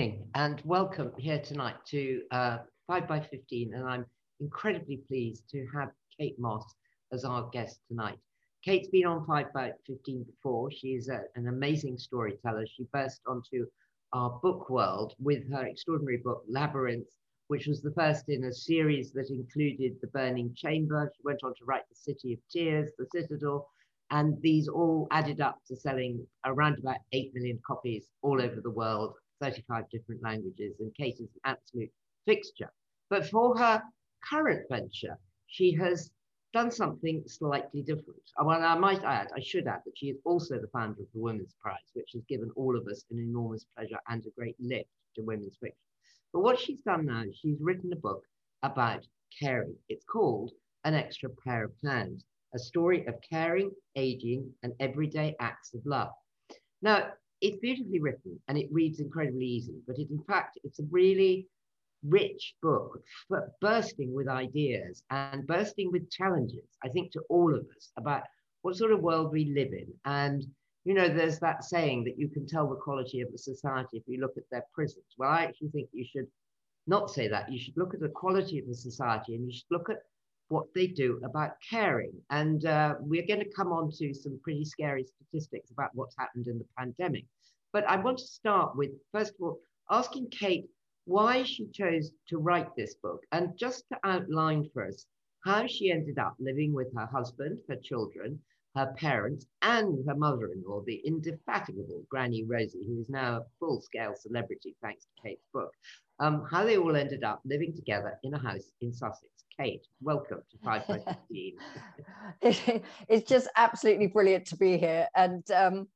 evening and welcome here tonight to uh, 5 by 15 and I'm incredibly pleased to have Kate Mosse as our guest tonight. Kate's been on 5 by 15 before. She's a, an amazing storyteller. She burst onto our book world with her extraordinary book Labyrinth, which was the first in a series that included The Burning Chamber. She went on to write The City of Tears, The Citadel, and these all added up to selling around about 8 million copies all over the world 35 different languages, and Kate is an absolute fixture. But for her current venture, she has done something slightly different. Uh, well, I might add, I should add that she is also the founder of the Women's Prize, which has given all of us an enormous pleasure and a great lift to women's fiction. But what she's done now, she's written a book about caring. It's called An Extra Pair of Hands, a story of caring, aging, and everyday acts of love. Now, it's beautifully written and it reads incredibly easily, but it, in fact, it's a really rich book, bursting with ideas and bursting with challenges, I think, to all of us about what sort of world we live in. And, you know, there's that saying that you can tell the quality of a society if you look at their prisons. Well, I actually think you should not say that. You should look at the quality of the society and you should look at what they do about caring. And uh, we're going to come on to some pretty scary statistics about what's happened in the pandemic. But I want to start with, first of all, asking Kate why she chose to write this book and just to outline for us how she ended up living with her husband, her children, her parents, and her mother in law, the indefatigable Granny Rosie, who is now a full scale celebrity thanks to Kate's book, um, how they all ended up living together in a house in Sussex. Kate, welcome to 5 by 15. it's just absolutely brilliant to be here. And um,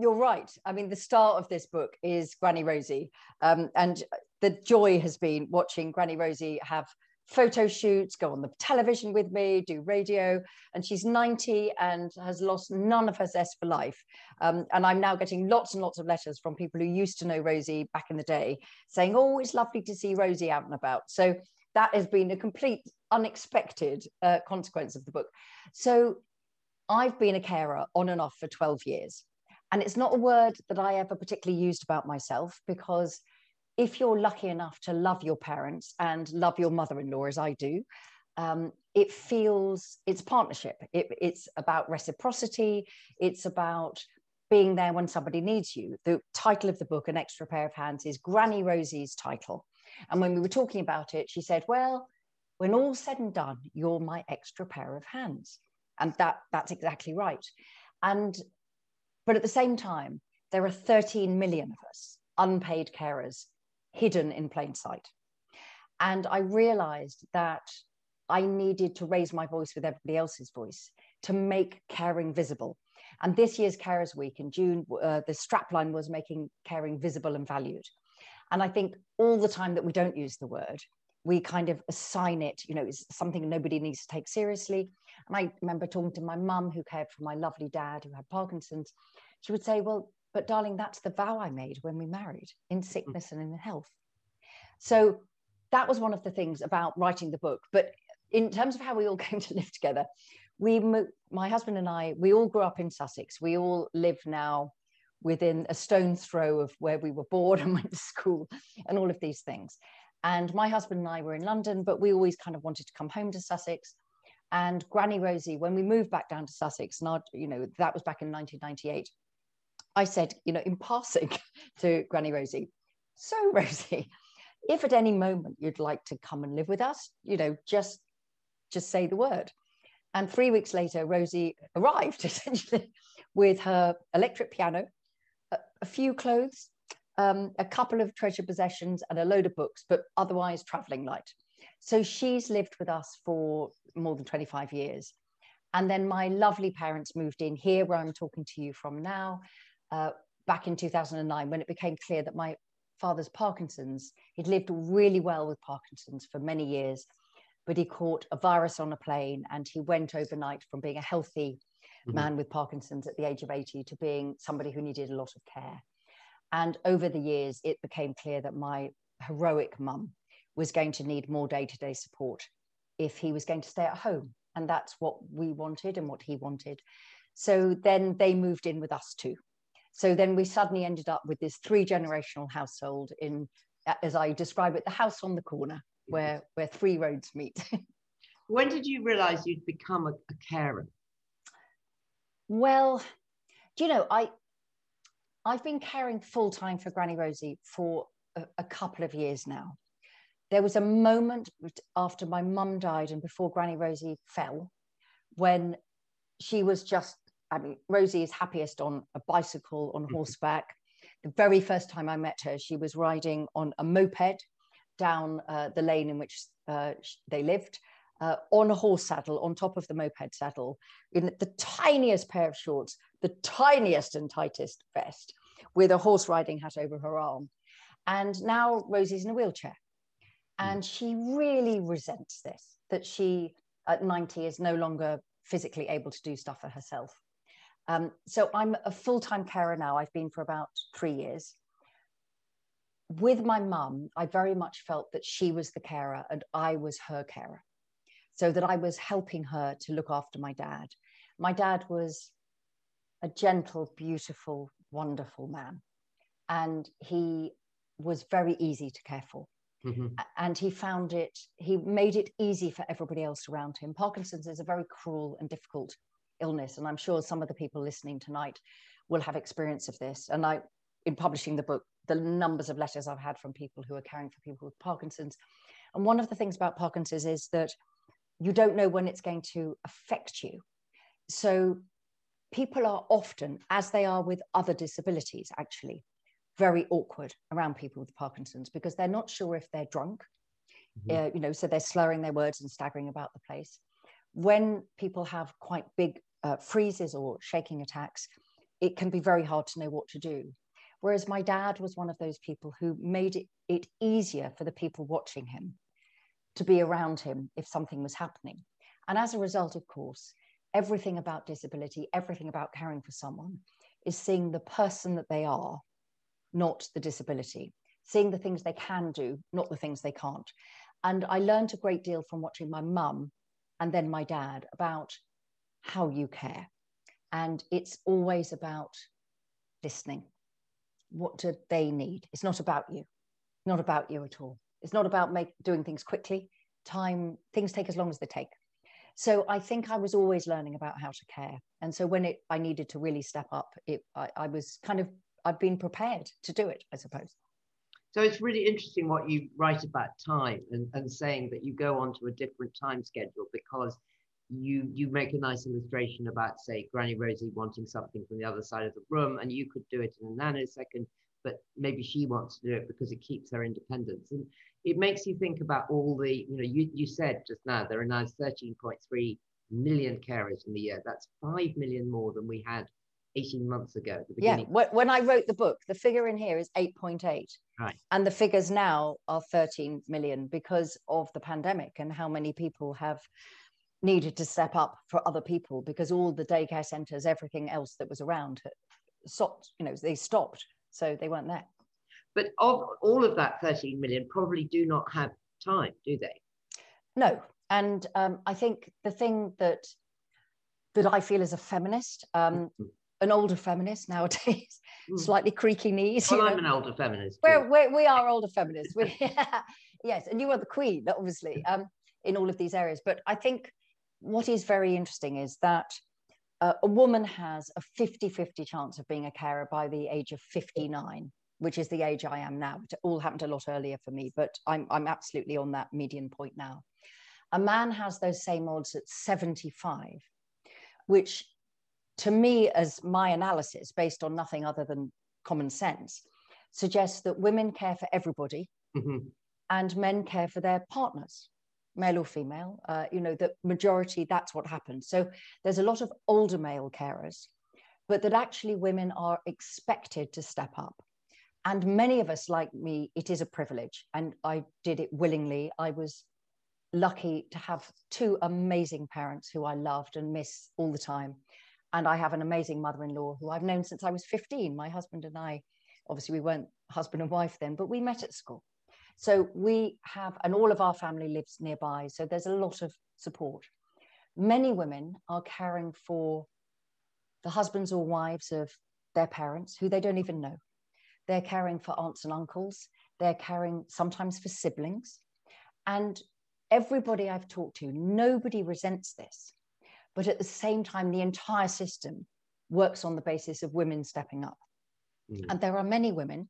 you're right. I mean, the start of this book is Granny Rosie. Um, and the joy has been watching Granny Rosie have photo shoots, go on the television with me, do radio. And she's 90 and has lost none of her zest for life. Um, and I'm now getting lots and lots of letters from people who used to know Rosie back in the day saying, oh, it's lovely to see Rosie out and about. So that has been a complete unexpected uh, consequence of the book. So I've been a carer on and off for 12 years. And it's not a word that I ever particularly used about myself because if you're lucky enough to love your parents and love your mother-in-law as I do, um, it feels it's partnership. It, it's about reciprocity. It's about being there when somebody needs you. The title of the book, An Extra Pair of Hands, is Granny Rosie's title. And when we were talking about it, she said, Well, when all's said and done, you're my extra pair of hands. And that, that's exactly right. And but at the same time, there are 13 million of us, unpaid carers, hidden in plain sight. And I realized that I needed to raise my voice with everybody else's voice to make caring visible. And this year's Carers Week in June, uh, the strapline was making caring visible and valued. And I think all the time that we don't use the word, we kind of assign it, you know, it's something nobody needs to take seriously. And I remember talking to my mum who cared for my lovely dad who had Parkinson's. She would say, Well, but darling, that's the vow I made when we married in mm. sickness and in health. So that was one of the things about writing the book. But in terms of how we all came to live together, we, my husband and I, we all grew up in Sussex. We all live now within a stone's throw of where we were born and went to school and all of these things. And my husband and I were in London, but we always kind of wanted to come home to Sussex. And Granny Rosie, when we moved back down to Sussex, and our, you know, that was back in 1998, I said, you know, in passing to Granny Rosie, so Rosie, if at any moment you'd like to come and live with us, you know, just just say the word. And three weeks later, Rosie arrived essentially with her electric piano, a, a few clothes, um, a couple of treasure possessions and a load of books, but otherwise traveling light. So she's lived with us for more than 25 years. And then my lovely parents moved in here, where I'm talking to you from now, uh, back in 2009, when it became clear that my father's Parkinson's, he'd lived really well with Parkinson's for many years, but he caught a virus on a plane and he went overnight from being a healthy mm-hmm. man with Parkinson's at the age of 80 to being somebody who needed a lot of care. And over the years, it became clear that my heroic mum was going to need more day to day support if he was going to stay at home. And that's what we wanted and what he wanted. So then they moved in with us too. So then we suddenly ended up with this three generational household in, as I describe it, the house on the corner where, where three roads meet. when did you realize you'd become a, a carer? Well, do you know, I, I've been caring full time for Granny Rosie for a, a couple of years now. There was a moment after my mum died and before Granny Rosie fell when she was just, I mean, Rosie is happiest on a bicycle, on mm-hmm. horseback. The very first time I met her, she was riding on a moped down uh, the lane in which uh, they lived. Uh, on a horse saddle, on top of the moped saddle, in the tiniest pair of shorts, the tiniest and tightest vest, with a horse riding hat over her arm. And now Rosie's in a wheelchair. Mm. And she really resents this that she, at 90, is no longer physically able to do stuff for herself. Um, so I'm a full time carer now. I've been for about three years. With my mum, I very much felt that she was the carer and I was her carer. So that I was helping her to look after my dad. My dad was a gentle, beautiful, wonderful man. And he was very easy to care for. Mm-hmm. And he found it, he made it easy for everybody else around him. Parkinson's is a very cruel and difficult illness. And I'm sure some of the people listening tonight will have experience of this. And I, in publishing the book, the numbers of letters I've had from people who are caring for people with Parkinson's. And one of the things about Parkinson's is that you don't know when it's going to affect you. So people are often, as they are with other disabilities, actually, very awkward around people with Parkinson's because they're not sure if they're drunk, mm-hmm. uh, you know, so they're slurring their words and staggering about the place. When people have quite big uh, freezes or shaking attacks, it can be very hard to know what to do. Whereas my dad was one of those people who made it, it easier for the people watching him to be around him if something was happening. And as a result, of course, everything about disability, everything about caring for someone is seeing the person that they are not the disability, seeing the things they can do, not the things they can't. And I learned a great deal from watching my mum and then my dad about how you care. And it's always about listening. What do they need? It's not about you, not about you at all. It's not about make, doing things quickly. Time, things take as long as they take. So I think I was always learning about how to care. And so when it, I needed to really step up, it, I, I was kind of I've been prepared to do it, I suppose. So it's really interesting what you write about time and, and saying that you go on to a different time schedule because you you make a nice illustration about say Granny Rosie wanting something from the other side of the room and you could do it in a nanosecond, but maybe she wants to do it because it keeps her independence. And it makes you think about all the, you know, you, you said just now there are now 13.3 million carers in the year. That's 5 million more than we had 18 months ago. At the beginning. Yeah, when I wrote the book, the figure in here is 8.8. Right. And the figures now are 13 million because of the pandemic and how many people have needed to step up for other people because all the daycare centres, everything else that was around, stopped, you know, they stopped. So they weren't there. But of all of that 13 million, probably do not have time, do they? No. And um, I think the thing that that I feel as a feminist, um, mm-hmm an older feminist nowadays, mm. slightly creaky knees. Well, I'm know. an older feminist. We're, we're, we are older feminists. We, yes, and you are the queen, obviously, um, in all of these areas. But I think what is very interesting is that uh, a woman has a 50 50 chance of being a carer by the age of 59, which is the age I am now. It all happened a lot earlier for me, but I'm, I'm absolutely on that median point now. A man has those same odds at 75, which to me, as my analysis, based on nothing other than common sense, suggests that women care for everybody mm-hmm. and men care for their partners, male or female. Uh, you know, the majority, that's what happens. So there's a lot of older male carers, but that actually women are expected to step up. And many of us, like me, it is a privilege. And I did it willingly. I was lucky to have two amazing parents who I loved and miss all the time and I have an amazing mother in law who I've known since I was 15. My husband and I, obviously, we weren't husband and wife then, but we met at school. So we have, and all of our family lives nearby. So there's a lot of support. Many women are caring for the husbands or wives of their parents who they don't even know. They're caring for aunts and uncles. They're caring sometimes for siblings. And everybody I've talked to, nobody resents this. But at the same time, the entire system works on the basis of women stepping up. Mm. And there are many women,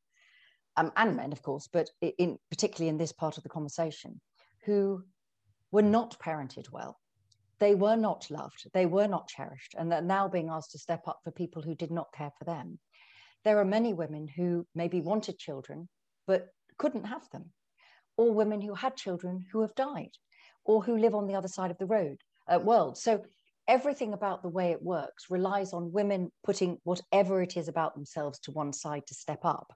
um, and men, of course, but in, particularly in this part of the conversation, who were not parented well. They were not loved. They were not cherished. And they're now being asked to step up for people who did not care for them. There are many women who maybe wanted children, but couldn't have them, or women who had children who have died, or who live on the other side of the road uh, world. So everything about the way it works relies on women putting whatever it is about themselves to one side to step up.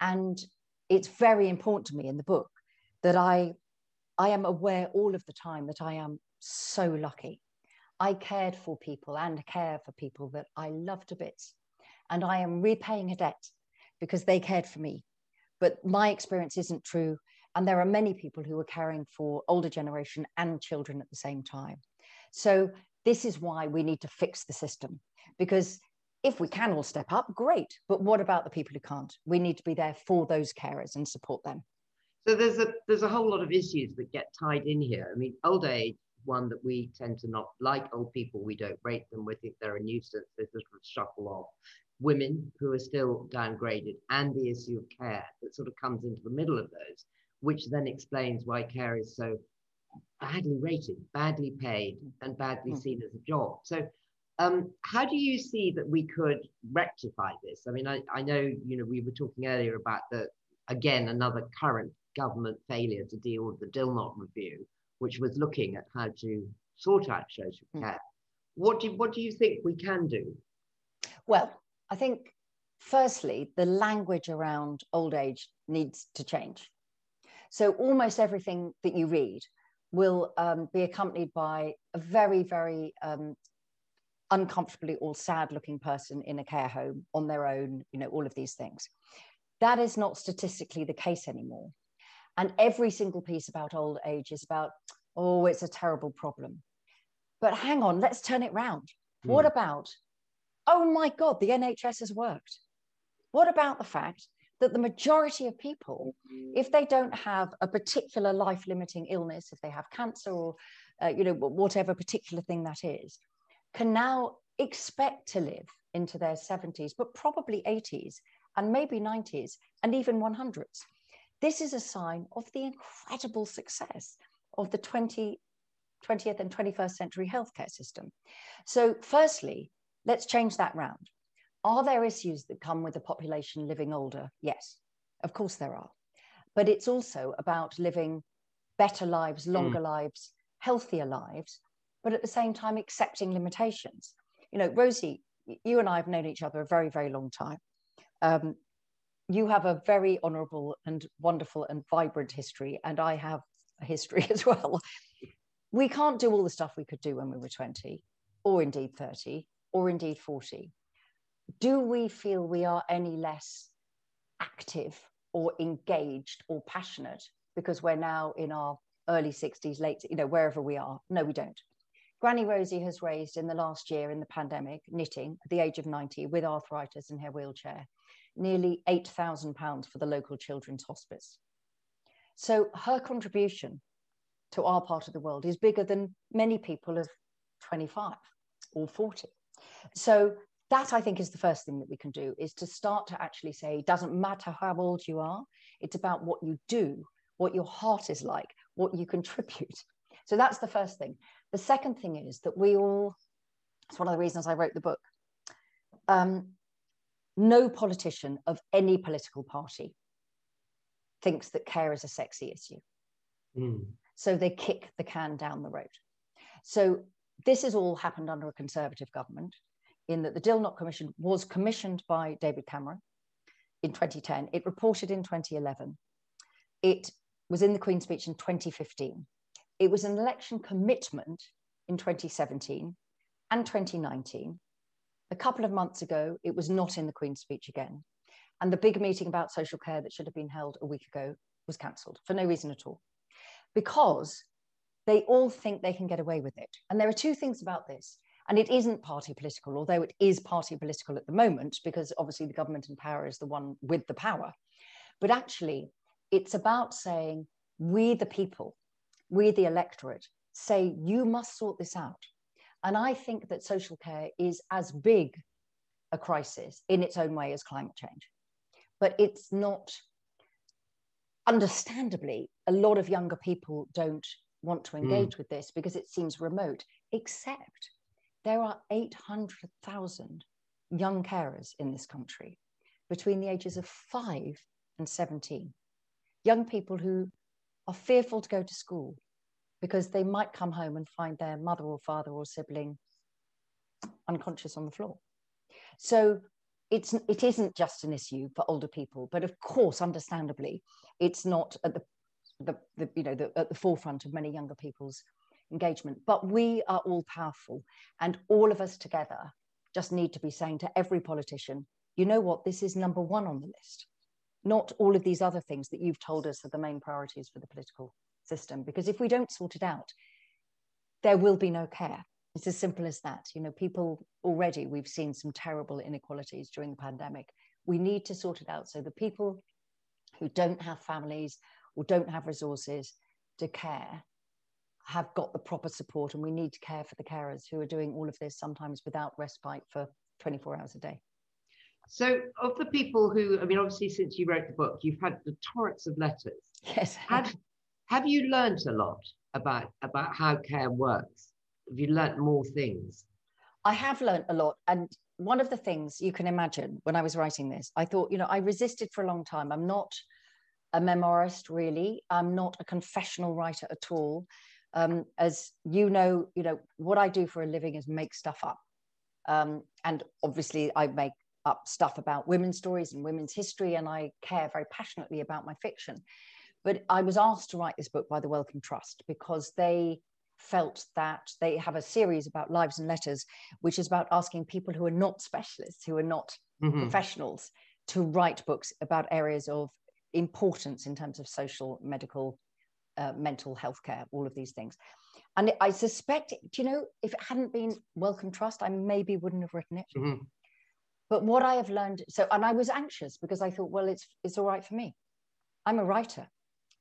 And it's very important to me in the book that I, I am aware all of the time that I am so lucky. I cared for people and care for people that I love to bits. And I am repaying a debt because they cared for me. But my experience isn't true. And there are many people who are caring for older generation and children at the same time. So this is why we need to fix the system because if we can all step up, great. But what about the people who can't? We need to be there for those carers and support them. So there's a there's a whole lot of issues that get tied in here. I mean, old age, one that we tend to not like old people. We don't rate them. We think they're a nuisance. They of shuffle off. Women who are still downgraded, and the issue of care that sort of comes into the middle of those, which then explains why care is so badly rated, badly paid, and badly mm. seen as a job. So, um, how do you see that we could rectify this? I mean, I, I know you know we were talking earlier about the again another current government failure to deal with the Dilnot review, which was looking at how to sort out social mm. care. What do what do you think we can do? Well, I think firstly the language around old age needs to change. So almost everything that you read will um, be accompanied by a very, very um, uncomfortably or sad looking person in a care home on their own, you know, all of these things. That is not statistically the case anymore. And every single piece about old age is about, oh, it's a terrible problem. But hang on, let's turn it round. Mm. What about, oh my God, the NHS has worked? What about the fact that the majority of people, if they don't have a particular life limiting illness, if they have cancer or uh, you know whatever particular thing that is, can now expect to live into their 70s, but probably 80s and maybe 90s and even 100s. This is a sign of the incredible success of the 20, 20th and 21st century healthcare system. So, firstly, let's change that round. Are there issues that come with the population living older? Yes, of course there are. But it's also about living better lives, hmm. longer mm. lives, healthier lives, but at the same time accepting limitations. You know, Rosie, you and I have known each other a very, very long time. Um, you have a very honourable and wonderful and vibrant history, and I have a history as well. We can't do all the stuff we could do when we were 20, or indeed 30, or indeed 40 do we feel we are any less active or engaged or passionate because we're now in our early 60s, late, you know, wherever we are? No, we don't. Granny Rosie has raised in the last year in the pandemic, knitting at the age of 90 with arthritis in her wheelchair, nearly £8,000 for the local children's hospice. So her contribution to our part of the world is bigger than many people of 25 or 40. So that I think is the first thing that we can do is to start to actually say, it doesn't matter how old you are, it's about what you do, what your heart is like, what you contribute. So that's the first thing. The second thing is that we all, it's one of the reasons I wrote the book. Um, no politician of any political party thinks that care is a sexy issue. Mm. So they kick the can down the road. So this has all happened under a conservative government in that the Dilnot Commission was commissioned by David Cameron in 2010. It reported in 2011. It was in the Queen's speech in 2015. It was an election commitment in 2017 and 2019. A couple of months ago, it was not in the Queen's speech again. And the big meeting about social care that should have been held a week ago was cancelled for no reason at all. Because they all think they can get away with it. And there are two things about this. And it isn't party political, although it is party political at the moment, because obviously the government in power is the one with the power. But actually, it's about saying, we the people, we the electorate, say, you must sort this out. And I think that social care is as big a crisis in its own way as climate change. But it's not, understandably, a lot of younger people don't want to hmm. engage mm. with this because it seems remote, except there are 800,000 young carers in this country between the ages of five and 17. Young people who are fearful to go to school because they might come home and find their mother or father or sibling unconscious on the floor. So it's it isn't just an issue for older people, but of course, understandably, it's not at the the, the you know the, at the forefront of many younger people's engagement. But we are all powerful, and all of us together just need to be saying to every politician, you know what, this is number one on the list, not all of these other things that you've told us are the main priorities for the political system. Because if we don't sort it out, there will be no care. It's as simple as that. You know, people already, we've seen some terrible inequalities during the pandemic. We need to sort it out so the people who don't have families or don't have resources to care have got the proper support and we need to care for the carers who are doing all of this sometimes without respite for 24 hours a day. So of the people who i mean obviously since you wrote the book you've had the torrents of letters. Yes. Have, have you learned a lot about about how care works? Have you learned more things? I have learned a lot and one of the things you can imagine when i was writing this i thought you know i resisted for a long time. I'm not a memoirist really. I'm not a confessional writer at all um, as you know you know what i do for a living is make stuff up um, and obviously i make up stuff about women's stories and women's history and i care very passionately about my fiction but i was asked to write this book by the wellcome trust because they felt that they have a series about lives and letters which is about asking people who are not specialists who are not mm-hmm. professionals to write books about areas of importance in terms of social, medical, uh, mental health care, all of these things. And I suspect, do you know, if it hadn't been Wellcome Trust, I maybe wouldn't have written it. Mm-hmm. But what I have learned, so, and I was anxious because I thought, well, it's, it's all right for me. I'm a writer.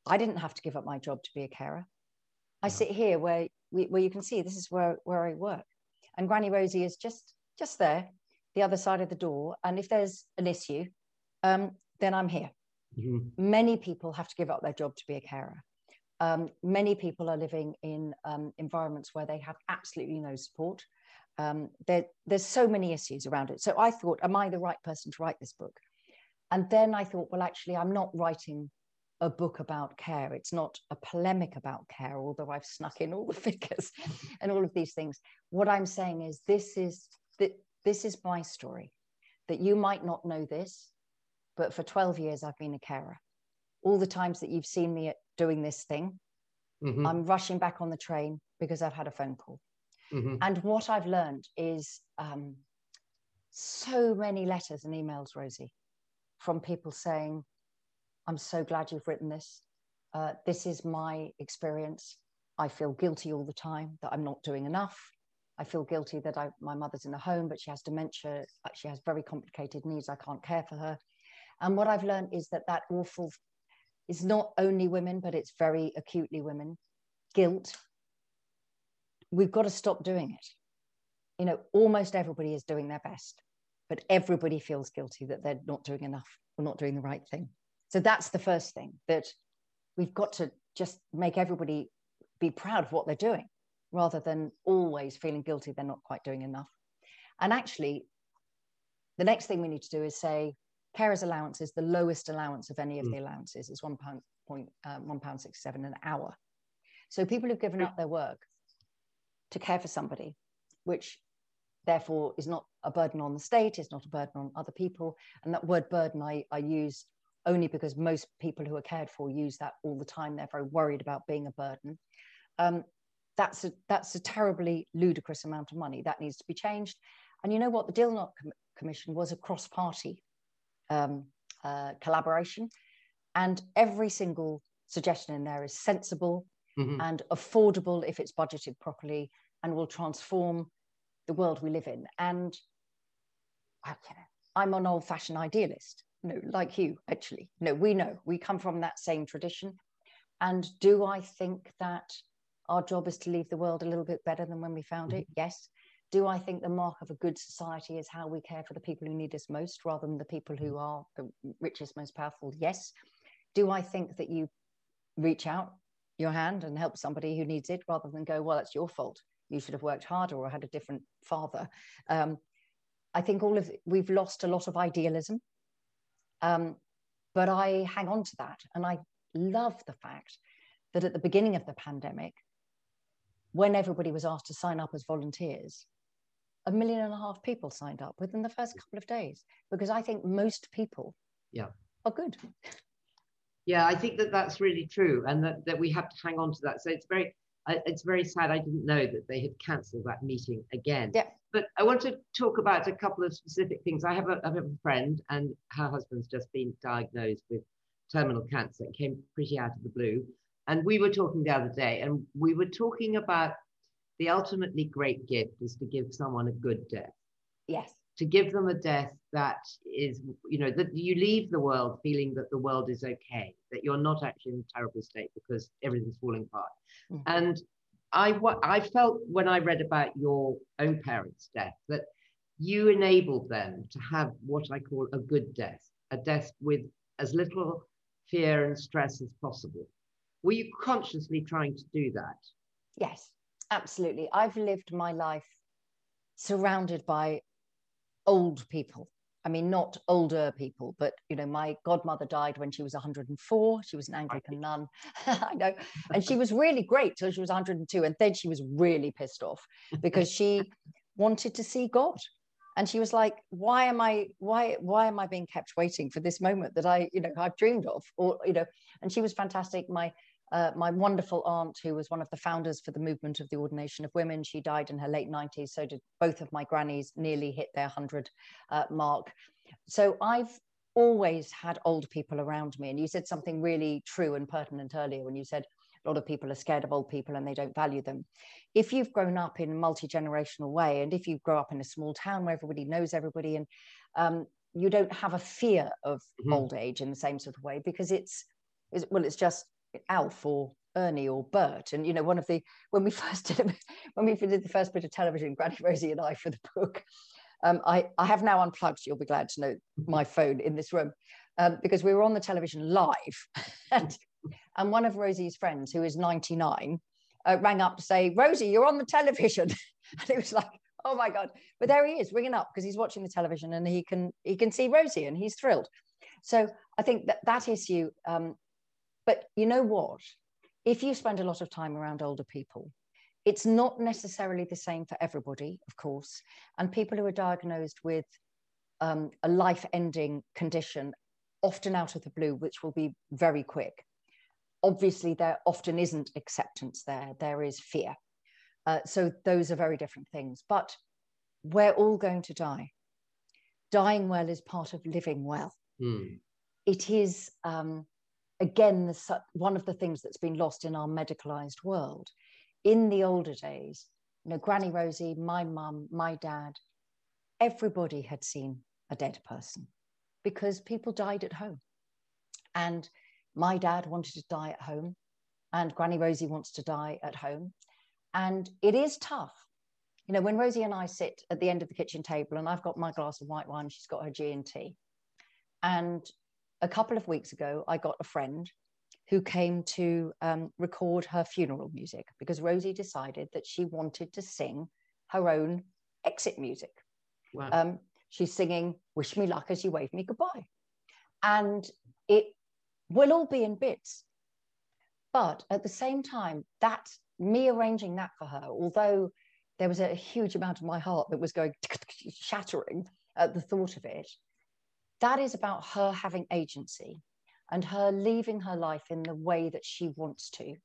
I didn't have to give up my job to be a carer. I sit here where, we, where you can see this is where, where I work. And Granny Rosie is just, just there, the other side of the door. And if there's an issue, um, then I'm here. Mm-hmm. Many people have to give up their job to be a carer. Um, many people are living in um, environments where they have absolutely no support. Um, there, there's so many issues around it. So I thought, am I the right person to write this book? And then I thought, well, actually, I'm not writing a book about care. It's not a polemic about care, although I've snuck in all the figures and all of these things. What I'm saying is, this is that this is my story. That you might not know this, but for 12 years I've been a carer. All the times that you've seen me doing this thing, mm-hmm. I'm rushing back on the train because I've had a phone call. Mm-hmm. And what I've learned is um, so many letters and emails, Rosie, from people saying, I'm so glad you've written this. Uh, this is my experience. I feel guilty all the time that I'm not doing enough. I feel guilty that I, my mother's in the home, but she has dementia. She has very complicated needs. I can't care for her. And what I've learned is that that awful is not only women, but it's very acutely women. Guilt. We've got to stop doing it. You know, almost everybody is doing their best, but everybody feels guilty that they're not doing enough or not doing the right thing. So that's the first thing that we've got to just make everybody be proud of what they're doing rather than always feeling guilty they're not quite doing enough. And actually, the next thing we need to do is say, carers allowance is the lowest allowance of any of mm. the allowances. It's one pound point uh, one pound sixty seven an hour. So people who've given up their work to care for somebody, which therefore is not a burden on the state, is not a burden on other people. And that word burden I, I use only because most people who are cared for use that all the time. They're very worried about being a burden. Um, that's a that's a terribly ludicrous amount of money that needs to be changed. And you know what? The Dilnot Com- Commission was a cross-party um, uh, collaboration. And every single suggestion in there is sensible mm-hmm. and affordable if it's budgeted properly and will transform the world we live in. And I, I'm an old fashioned idealist, no, like you, actually. No, we know we come from that same tradition. And do I think that our job is to leave the world a little bit better than when we found mm-hmm. it? Yes. Do I think the mark of a good society is how we care for the people who need us most rather than the people who are the richest, most powerful? Yes. Do I think that you reach out your hand and help somebody who needs it rather than go, well, it's your fault. You should have worked harder or had a different father. Um, I think all of we've lost a lot of idealism. Um, but I hang on to that. And I love the fact that at the beginning of the pandemic, when everybody was asked to sign up as volunteers, a million and a half people signed up within the first couple of days because I think most people yeah. are good. Yeah, I think that that's really true, and that, that we have to hang on to that. So it's very it's very sad. I didn't know that they had cancelled that meeting again. Yeah. But I want to talk about a couple of specific things. I have a, I have a friend, and her husband's just been diagnosed with terminal cancer. It came pretty out of the blue, and we were talking the other day, and we were talking about the ultimately great gift is to give someone a good death. Yes. To give them a death that is, you know, that you leave the world feeling that the world is okay, that you're not actually in a terrible state because everything's falling apart. Mm-hmm. And I, I felt when I read about your own parents' death that you enabled them to have what I call a good death, a death with as little fear and stress as possible. Were you consciously trying to do that? Yes. Absolutely. I've lived my life surrounded by old people. I mean, not older people, but you know, my godmother died when she was 104. She was an Anglican nun. I know. And she was really great till she was 102. And then she was really pissed off because she wanted to see God. And she was like, why am I, why, why am I being kept waiting for this moment that I, you know, I've dreamed of? Or, you know, and she was fantastic. My uh, my wonderful aunt, who was one of the founders for the movement of the ordination of women, she died in her late 90s. So did both of my grannies, nearly hit their 100 uh, mark. So I've always had old people around me. And you said something really true and pertinent earlier when you said a lot of people are scared of old people and they don't value them. If you've grown up in a multi generational way, and if you grow up in a small town where everybody knows everybody, and um, you don't have a fear of mm-hmm. old age in the same sort of way because it's, it's well, it's just Alf or Ernie or Bert. And you know, one of the when we first did when we did the first bit of television, Granny Rosie and I for the book, um, I I have now unplugged. You'll be glad to know my phone in this room um, because we were on the television live, and and one of Rosie's friends who is 99 uh, rang up to say, Rosie, you're on the television, and it was like. Oh my God! But there he is, ringing up because he's watching the television and he can he can see Rosie and he's thrilled. So I think that that issue um, but you know what? If you spend a lot of time around older people, it's not necessarily the same for everybody, of course. And people who are diagnosed with um, a life ending condition, often out of the blue, which will be very quick. Obviously, there often isn't acceptance there, there is fear. Uh, so, those are very different things. But we're all going to die. Dying well is part of living well. Mm. It is um, again, the, one of the things that's been lost in our medicalized world. In the older days, you know, Granny Rosie, my mum, my dad, everybody had seen a dead person because people died at home. And my dad wanted to die at home, and Granny Rosie wants to die at home. And it is tough. You know, when Rosie and I sit at the end of the kitchen table, and I've got my glass of white wine, she's got her G and T, and a couple of weeks ago, I got a friend who came to um, record her funeral music because Rosie decided that she wanted to sing her own exit music. Wow. Um, she's singing Wish Me Luck as You Wave Me Goodbye. And it will all be in bits. But at the same time, that me arranging that for her, although there was a huge amount of my heart that was going shattering at the thought of it, that is about her having agency and her leaving her life in the way that she wants to.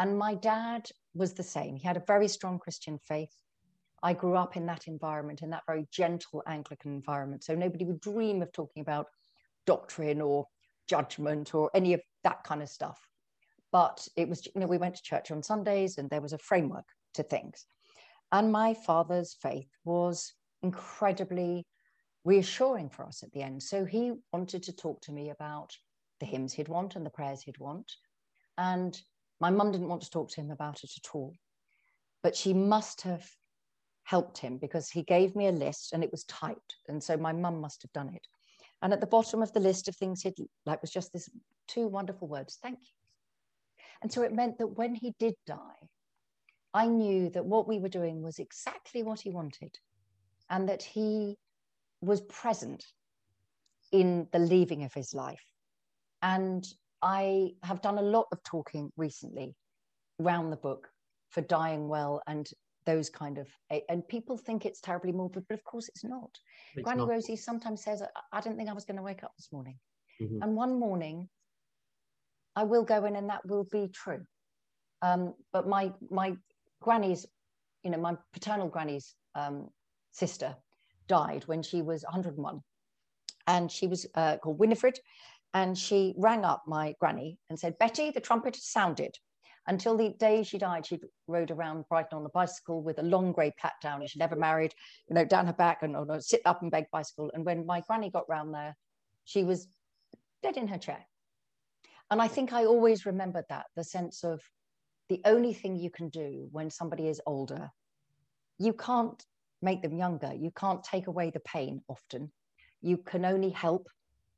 And my dad was the same. He had a very strong Christian faith. I grew up in that environment, in that very gentle Anglican environment. So nobody would dream of talking about doctrine or judgment or any of that kind of stuff. But it was, you know, we went to church on Sundays and there was a framework to things. And my father's faith was incredibly reassuring for us at the end. So he wanted to talk to me about the hymns he'd want and the prayers he'd want. And my mum didn't want to talk to him about it at all. But she must have helped him because he gave me a list and it was typed. And so my mum must have done it. And at the bottom of the list of things he'd like was just this two wonderful words, thank you. And so it meant that when he did die, I knew that what we were doing was exactly what he wanted and that he was present in the leaving of his life. And I have done a lot of talking recently around the book for dying well and those kind of and people think it's terribly morbid but of course it's not it's granny not. rosie sometimes says i didn't think i was going to wake up this morning mm-hmm. and one morning i will go in and that will be true um, but my my granny's you know my paternal granny's um, sister died when she was 101 and she was uh, called winifred and she rang up my granny and said betty the trumpet has sounded until the day she died, she rode around Brighton on a bicycle with a long grey plait down. And she'd never married, you know, down her back and or, sit up and beg bicycle. And when my granny got round there, she was dead in her chair. And I think I always remembered that the sense of the only thing you can do when somebody is older, you can't make them younger. You can't take away the pain often. You can only help.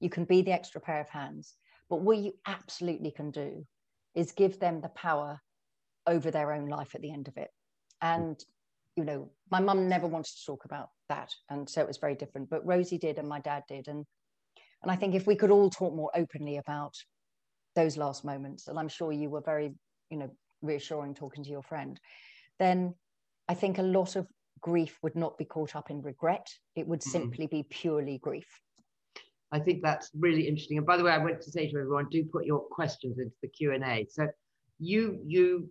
You can be the extra pair of hands. But what you absolutely can do is give them the power over their own life at the end of it. And, you know, my mum never wanted to talk about that. And so it was very different. But Rosie did and my dad did. And and I think if we could all talk more openly about those last moments, and I'm sure you were very, you know, reassuring talking to your friend, then I think a lot of grief would not be caught up in regret. It would mm. simply be purely grief. I think that's really interesting. And by the way, I want to say to everyone, do put your questions into the Q&A. So you, you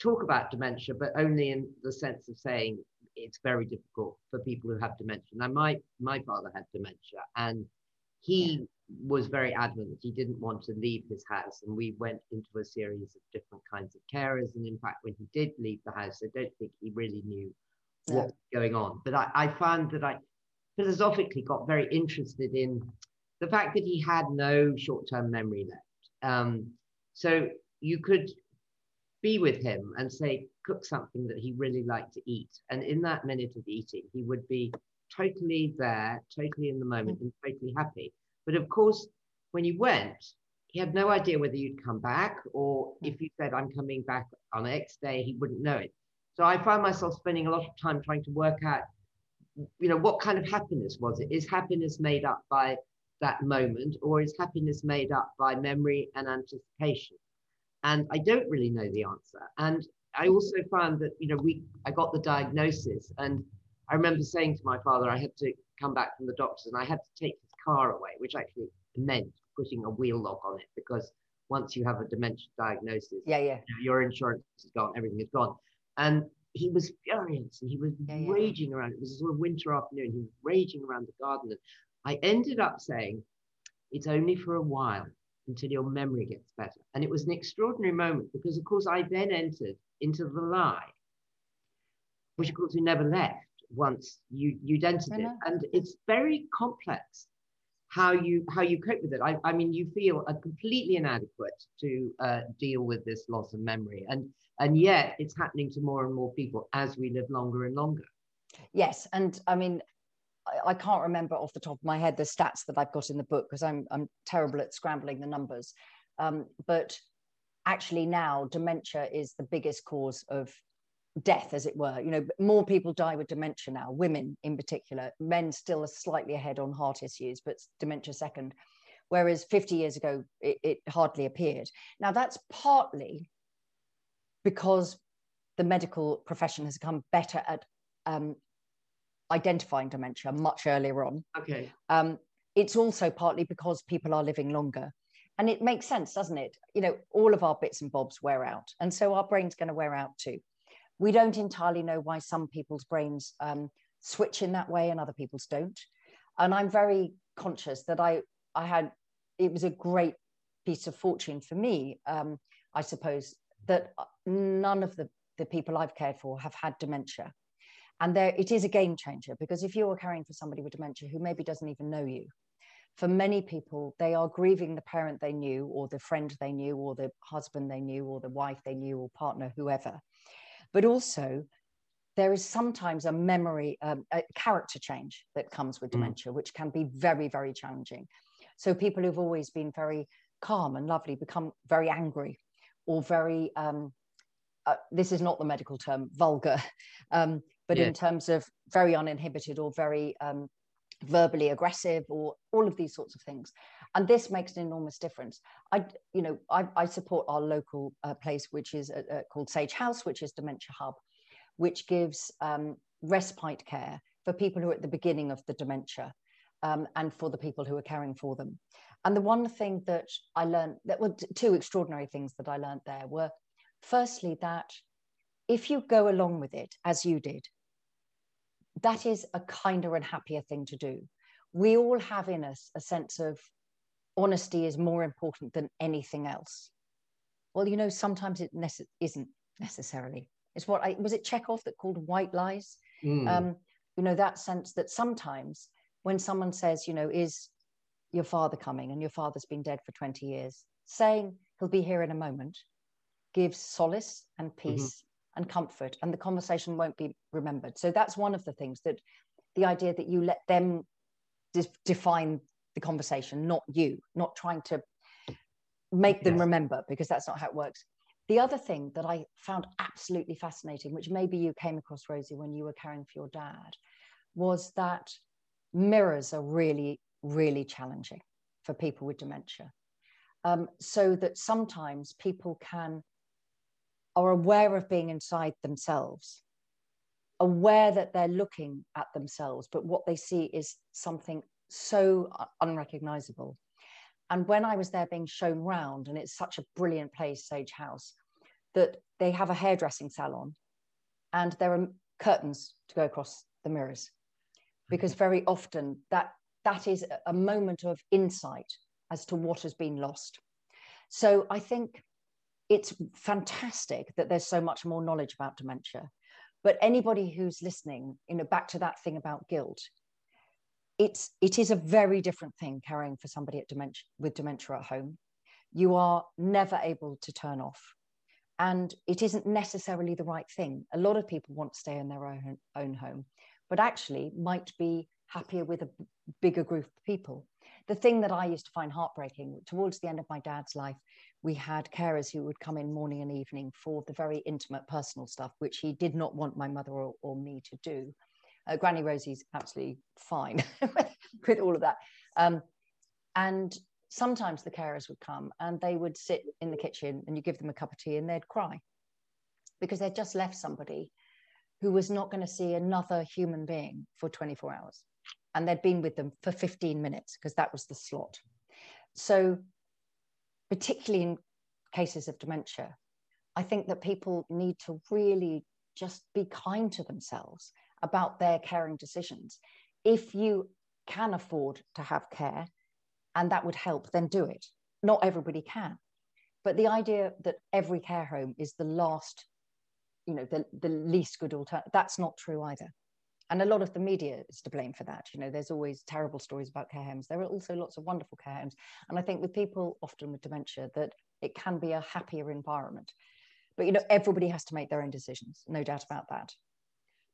talk about dementia, but only in the sense of saying it's very difficult for people who have dementia. Now, my, my father had dementia and he was very adamant that he didn't want to leave his house. And we went into a series of different kinds of carers. And in fact, when he did leave the house, I don't think he really knew what was going on. But I, I found that I, philosophically got very interested in the fact that he had no short-term memory left. Um, so you could be with him and say, cook something that he really liked to eat. And in that minute of eating, he would be totally there, totally in the moment, and totally happy. But of course, when you went, he had no idea whether you'd come back or if you said, I'm coming back on X day, he wouldn't know it. So I found myself spending a lot of time trying to work out you know, what kind of happiness was it? Is happiness made up by that moment or is happiness made up by memory and anticipation? And I don't really know the answer. And I also found that, you know, we, I got the diagnosis and I remember saying to my father, I had to come back from the doctors and I had to take his car away, which actually meant putting a wheel lock on it because once you have a dementia diagnosis, yeah, yeah, you know, your insurance is gone, everything is gone. And he was furious and he was yeah, yeah. raging around. It was a sort of winter afternoon. He was raging around the garden. And I ended up saying, it's only for a while until your memory gets better. And it was an extraordinary moment because, of course, I then entered into the lie, which, of course, you never left once you, you'd entered it. And it's very complex how you how you cope with it. I, I mean, you feel uh, completely inadequate to uh, deal with this loss of memory. And and yet it's happening to more and more people as we live longer and longer yes and i mean I, I can't remember off the top of my head the stats that I've got in the book because I'm, I'm terrible at scrambling the numbers. Um, but actually, now dementia is the biggest cause of death, as it were. You know, more people die with dementia now, women in particular. Men still are slightly ahead on heart issues, but dementia second. Whereas 50 years ago, it, it hardly appeared. Now, that's partly because the medical profession has become better at um, identifying dementia much earlier on. Okay. Um, it's also partly because people are living longer. And it makes sense, doesn't it? You know, all of our bits and bobs wear out. And so our brain's going to wear out too. We don't entirely know why some people's brains um, switch in that way and other people's don't. And I'm very conscious that I, I had, it was a great piece of fortune for me, um, I suppose, that none of the the people I've cared for have had dementia. And there, it is a game changer because if you are caring for somebody with dementia who maybe doesn't even know you, for many people, they are grieving the parent they knew, or the friend they knew, or the husband they knew, or the wife they knew, or partner, whoever. But also, there is sometimes a memory, um, a character change that comes with mm. dementia, which can be very, very challenging. So people who've always been very calm and lovely become very angry or very, um, uh, this is not the medical term, vulgar, um, but yeah. in terms of very uninhibited or very um, verbally aggressive or all of these sorts of things. And this makes an enormous difference. I you know i, I support our local uh, place which is uh, uh, called sage house which is dementia hub which gives um, respite care for people who are at the beginning of the dementia um, and for the people who are caring for them. And the one thing that i learned that were two extraordinary things that i learned there were firstly that if you go along with it as you did that is a kinder and happier thing to do. We all have in us a sense of honesty is more important than anything else. Well, you know, sometimes it nece- isn't necessarily. It's what I was it Chekhov that called white lies. Mm. Um, you know, that sense that sometimes when someone says, you know, is your father coming and your father's been dead for 20 years, saying he'll be here in a moment gives solace and mm-hmm. peace and comfort and the conversation won't be remembered. So that's one of the things that the idea that you let them de- define the conversation not you not trying to make them yes. remember because that's not how it works. The other thing that i found absolutely fascinating which maybe you came across rosie when you were caring for your dad was that mirrors are really really challenging for people with dementia. Um, so that sometimes people can are aware of being inside themselves, aware that they're looking at themselves, but what they see is something so unrecognizable. And when I was there being shown round, and it's such a brilliant place, Sage House, that they have a hairdressing salon and there are curtains to go across the mirrors. Because mm-hmm. very often that that is a moment of insight as to what has been lost. So I think it's fantastic that there's so much more knowledge about dementia. But anybody who's listening, you know, back to that thing about guilt, it's it is a very different thing caring for somebody at dementia with dementia at home. You are never able to turn off. And it isn't necessarily the right thing. A lot of people want to stay in their own, own home, but actually might be happier with a bigger group of people. The thing that I used to find heartbreaking towards the end of my dad's life we had carers who would come in morning and evening for the very intimate personal stuff, which he did not want my mother or, or me to do. Uh, Granny Rosie's absolutely fine with all of that. Um, and sometimes the carers would come and they would sit in the kitchen and you give them a cup of tea and they'd cry because they'd just left somebody who was not going to see another human being for 24 hours. And they'd been with them for 15 minutes because that was the slot. So particularly in cases of dementia, I think that people need to really just be kind to themselves about their caring decisions. If you can afford to have care and that would help, then do it. Not everybody can. But the idea that every care home is the last, you know, the, the least good alternative, that's not true either and a lot of the media is to blame for that you know there's always terrible stories about care homes. There are also lots of wonderful care homes. And i think with people often with dementia that it can be a happier environment. But you know everybody has to make their own decisions no doubt about that.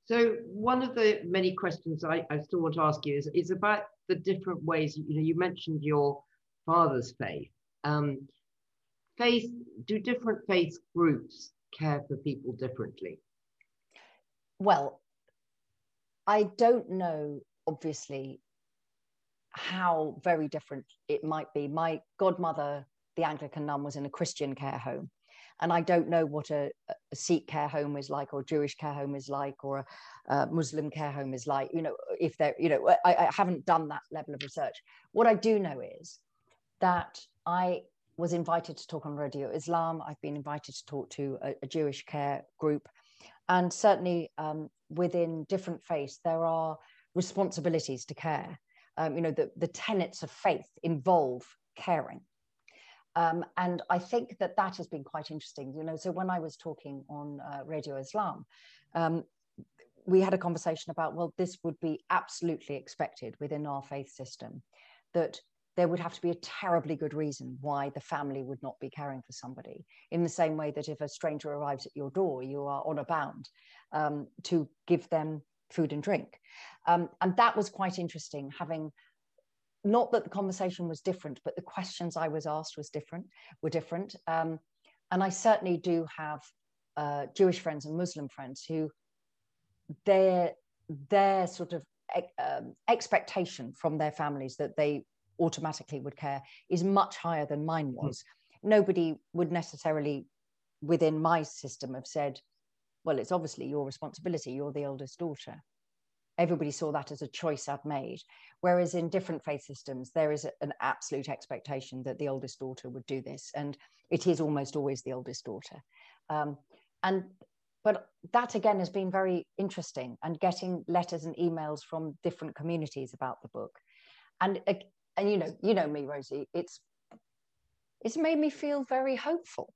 So one of the many questions I, I still want to ask you is, is about the different ways you know you mentioned your father's faith. Um, faith do different faith groups care for people differently? Well I don't know, obviously, how very different it might be. My godmother, the Anglican nun, was in a Christian care home. And I don't know what a, a Sikh care home is like, or Jewish care home is like, or a, a Muslim care home is like. You know, if they're, you know, I, I haven't done that level of research. What I do know is that I was invited to talk on Radio Islam. I've been invited to talk to a, a Jewish care group and certainly um, within different faiths there are responsibilities to care um, you know the, the tenets of faith involve caring Um, and I think that that has been quite interesting. You know, so when I was talking on uh, Radio Islam, um, we had a conversation about well, this would be absolutely expected within our faith system, that there would have to be a terribly good reason why the family would not be caring for somebody. In the same way that if a stranger arrives at your door, you are on a bound um, to give them food and drink. Um, and that was quite interesting, having not that the conversation was different, but the questions I was asked was different, were different. Um, and I certainly do have uh, Jewish friends and Muslim friends who their their sort of um, expectation from their families that they automatically would care is much higher than mine hmm. was. Mm. Nobody would necessarily, within my system, have said, "Well, it's obviously your responsibility. You're the eldest daughter." everybody saw that as a choice I've made. Whereas in different faith systems, there is an absolute expectation that the oldest daughter would do this, and it is almost always the oldest daughter. Um, and but that again has been very interesting, and getting letters and emails from different communities about the book, and and you know you know me, Rosie, it's it's made me feel very hopeful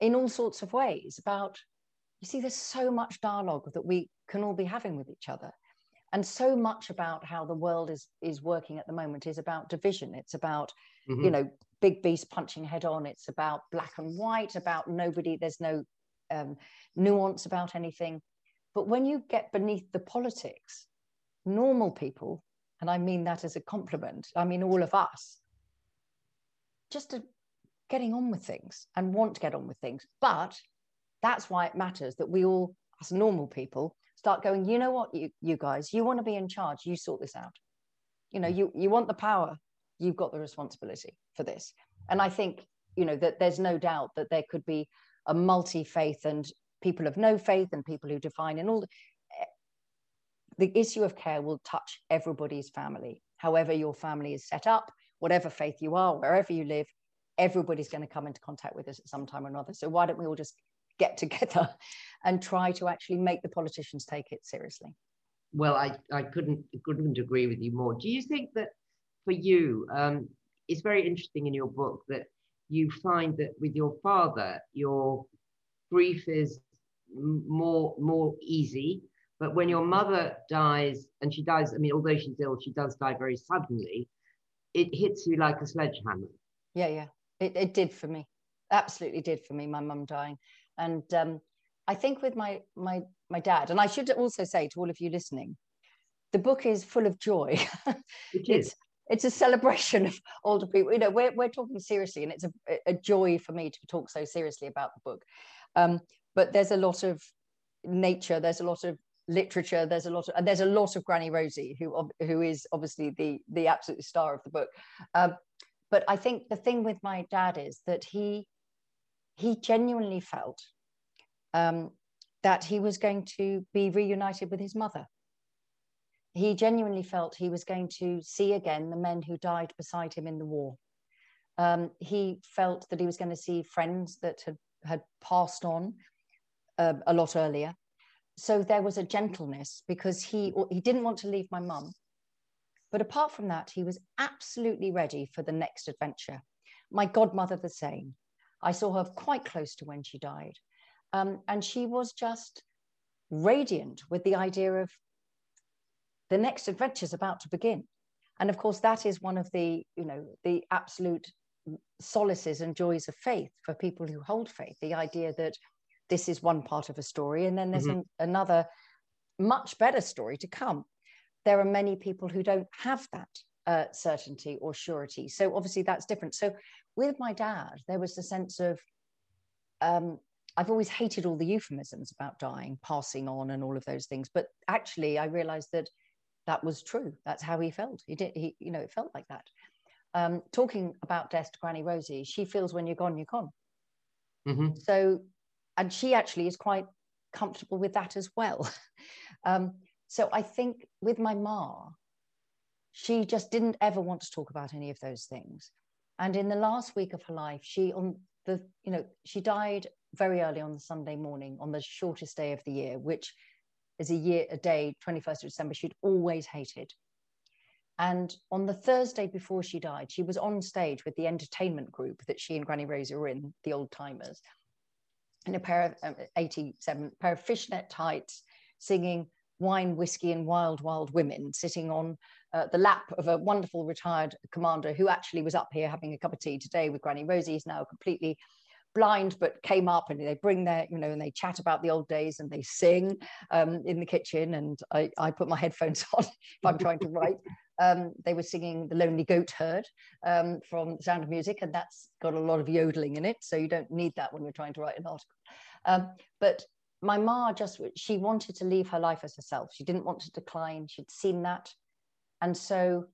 in all sorts of ways about you see there's so much dialogue that we can all be having with each other and so much about how the world is is working at the moment is about division. It's about mm-hmm. you know big beast punching head on. It's about black and white about nobody there's no um, nuance about anything. But when you get beneath the politics normal people and i mean that as a compliment. I mean all of us. Just a, getting on with things and want to get on with things. But that's why it matters that we all as normal people start going you know what you you guys you want to be in charge you sort this out. You know mm. you you want the power you've got the responsibility for this. And i think you know that there's no doubt that there could be a multi-faith and people of no faith and people who define and all the, issue of care will touch everybody's family however your family is set up whatever faith you are wherever you live everybody's going to come into contact with us at some time or another so why don't we all just get together and try to actually make the politicians take it seriously. Well, I, I couldn't couldn't agree with you more. Do you think that for you, um, it's very interesting in your book that you find that with your father, your grief is more more easy, but when your mother dies, and she dies, I mean, although she's ill, she does die very suddenly. It hits you like a sledgehammer. Yeah, yeah, it, it did for me. Absolutely did for me. My mum dying, and um, I think with my my my dad, and I should also say to all of you listening, the book is full of joy. It is. it's, it's a celebration of older people. You know, we're, we're talking seriously, and it's a, a joy for me to talk so seriously about the book. Um, but there's a lot of nature, there's a lot of literature, there's a lot of, and there's a lot of Granny Rosie, who who is obviously the the absolute star of the book. Um, but I think the thing with my dad is that he he genuinely felt um, that he was going to be reunited with his mother. He genuinely felt he was going to see again the men who died beside him in the war. Um, he felt that he was going to see friends that had, had passed on uh, a lot earlier. So there was a gentleness because he, he didn't want to leave my mum. But apart from that, he was absolutely ready for the next adventure. My godmother, the same. I saw her quite close to when she died. Um, and she was just radiant with the idea of the next adventure is about to begin. And of course, that is one of the, you know, the absolute solaces and joys of faith for people who hold faith. The idea that this is one part of a story, and then there's mm-hmm. an, another much better story to come. There are many people who don't have that uh, certainty or surety. So obviously that's different. So with my dad, there was a sense of um, I've always hated all the euphemisms about dying, passing on, and all of those things. But actually, I realized that that was true. That's how he felt. He did. He, you know, it felt like that. Um, talking about death to Granny Rosie, she feels when you're gone, you're gone. Mm-hmm. So, and she actually is quite comfortable with that as well. um, so I think with my ma, she just didn't ever want to talk about any of those things. And in the last week of her life, she on the you know she died very early on the Sunday morning on the shortest day of the year, which is a year, a day, 21st of December, she'd always hated. And on the Thursday before she died, she was on stage with the entertainment group that she and Granny Rosie were in, the old timers, in a pair of um, 87 pair of fishnet tights, singing wine, whiskey, and wild, wild women, sitting on uh, the lap of a wonderful retired commander who actually was up here having a cup of tea today with Granny Rosie. He's now completely blind but came up and they bring their you know and they chat about the old days and they sing um, in the kitchen and I, I put my headphones on if i'm trying to write um, they were singing the lonely goat herd um, from sound of music and that's got a lot of yodeling in it so you don't need that when you're trying to write an article. Um, but my ma just she wanted to leave her life as herself. She didn't want to decline. She'd seen that. And so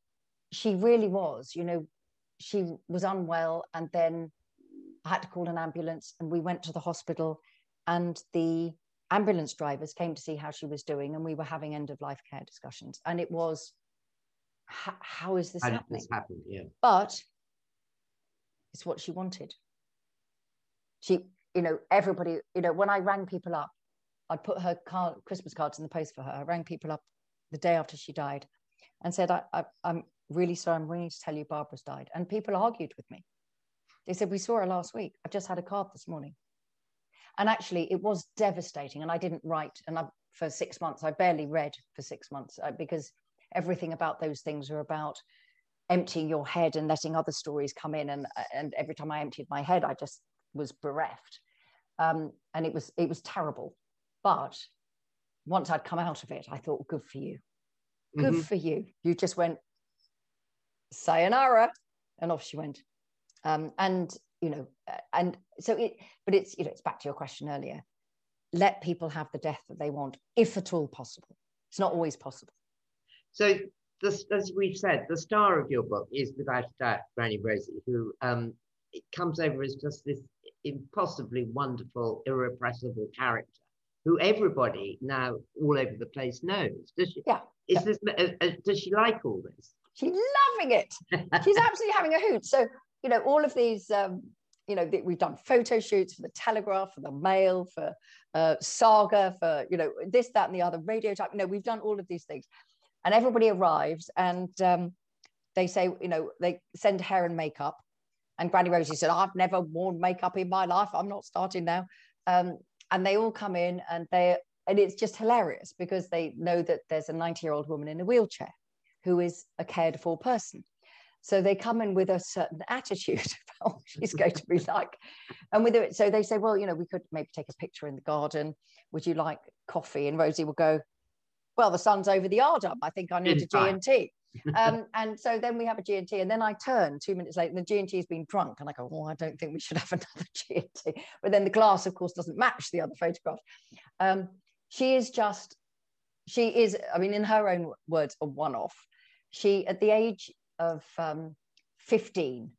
she really was you know she was unwell and then I had to call an ambulance and we went to the hospital and the ambulance drivers came to see how she was doing and we were having end of life care discussions. And it was how is this how happening this happen? yeah but it's what she wanted she you know everybody you know when i rang people up i'd put her card, christmas cards in the post for her i rang people up the day after she died and said I, I, i'm really sorry i'm ringing to tell you barbara's died and people argued with me they said, We saw her last week. I've just had a card this morning. And actually, it was devastating. And I didn't write. And I, for six months, I barely read for six months uh, because everything about those things are about emptying your head and letting other stories come in. And, and every time I emptied my head, I just was bereft. Um, and it was it was terrible. But once I'd come out of it, I thought, good for you. Good mm-hmm. for you. You just went, sayonara. And off she went um, and you know and so it but it's you know it's back to your question earlier let people have the death that they want if at all possible it's not always possible so this, as we've said the star of your book is without a doubt granny rosie who um, it comes over as just this impossibly wonderful irrepressible character who everybody now all over the place knows. Does she yeah. is yeah. this uh, uh, does she like all this? She's loving it. She's absolutely having a hoot. So you know, all of these, um, you know, we've done photo shoots for the Telegraph, for the Mail, for uh, Saga, for, you know, this, that, and the other, radio type, you know, we've done all of these things. And everybody arrives and um, they say, you know, they send hair and makeup. And Granny Rosie said, I've never worn makeup in my life. I'm not starting now. Um, and they all come in and they, and it's just hilarious because they know that there's a 90 year old woman in a wheelchair who is a cared for person. So they come in with a certain attitude about what she's going to be like. And with it, so they say, well, you know, we could maybe take a picture in the garden. Would you like coffee? And Rosie will go, well, the sun's over the yardarm. I think I need a G&T. um, and so then we have a G&T and then I turn two minutes later and the G&T has been drunk and I go, oh, I don't think we should have another G&T. But then the glass, of course, doesn't match the other photograph. Um, she is just, she is, I mean, in her own words, a one-off. She, at the age of um, 15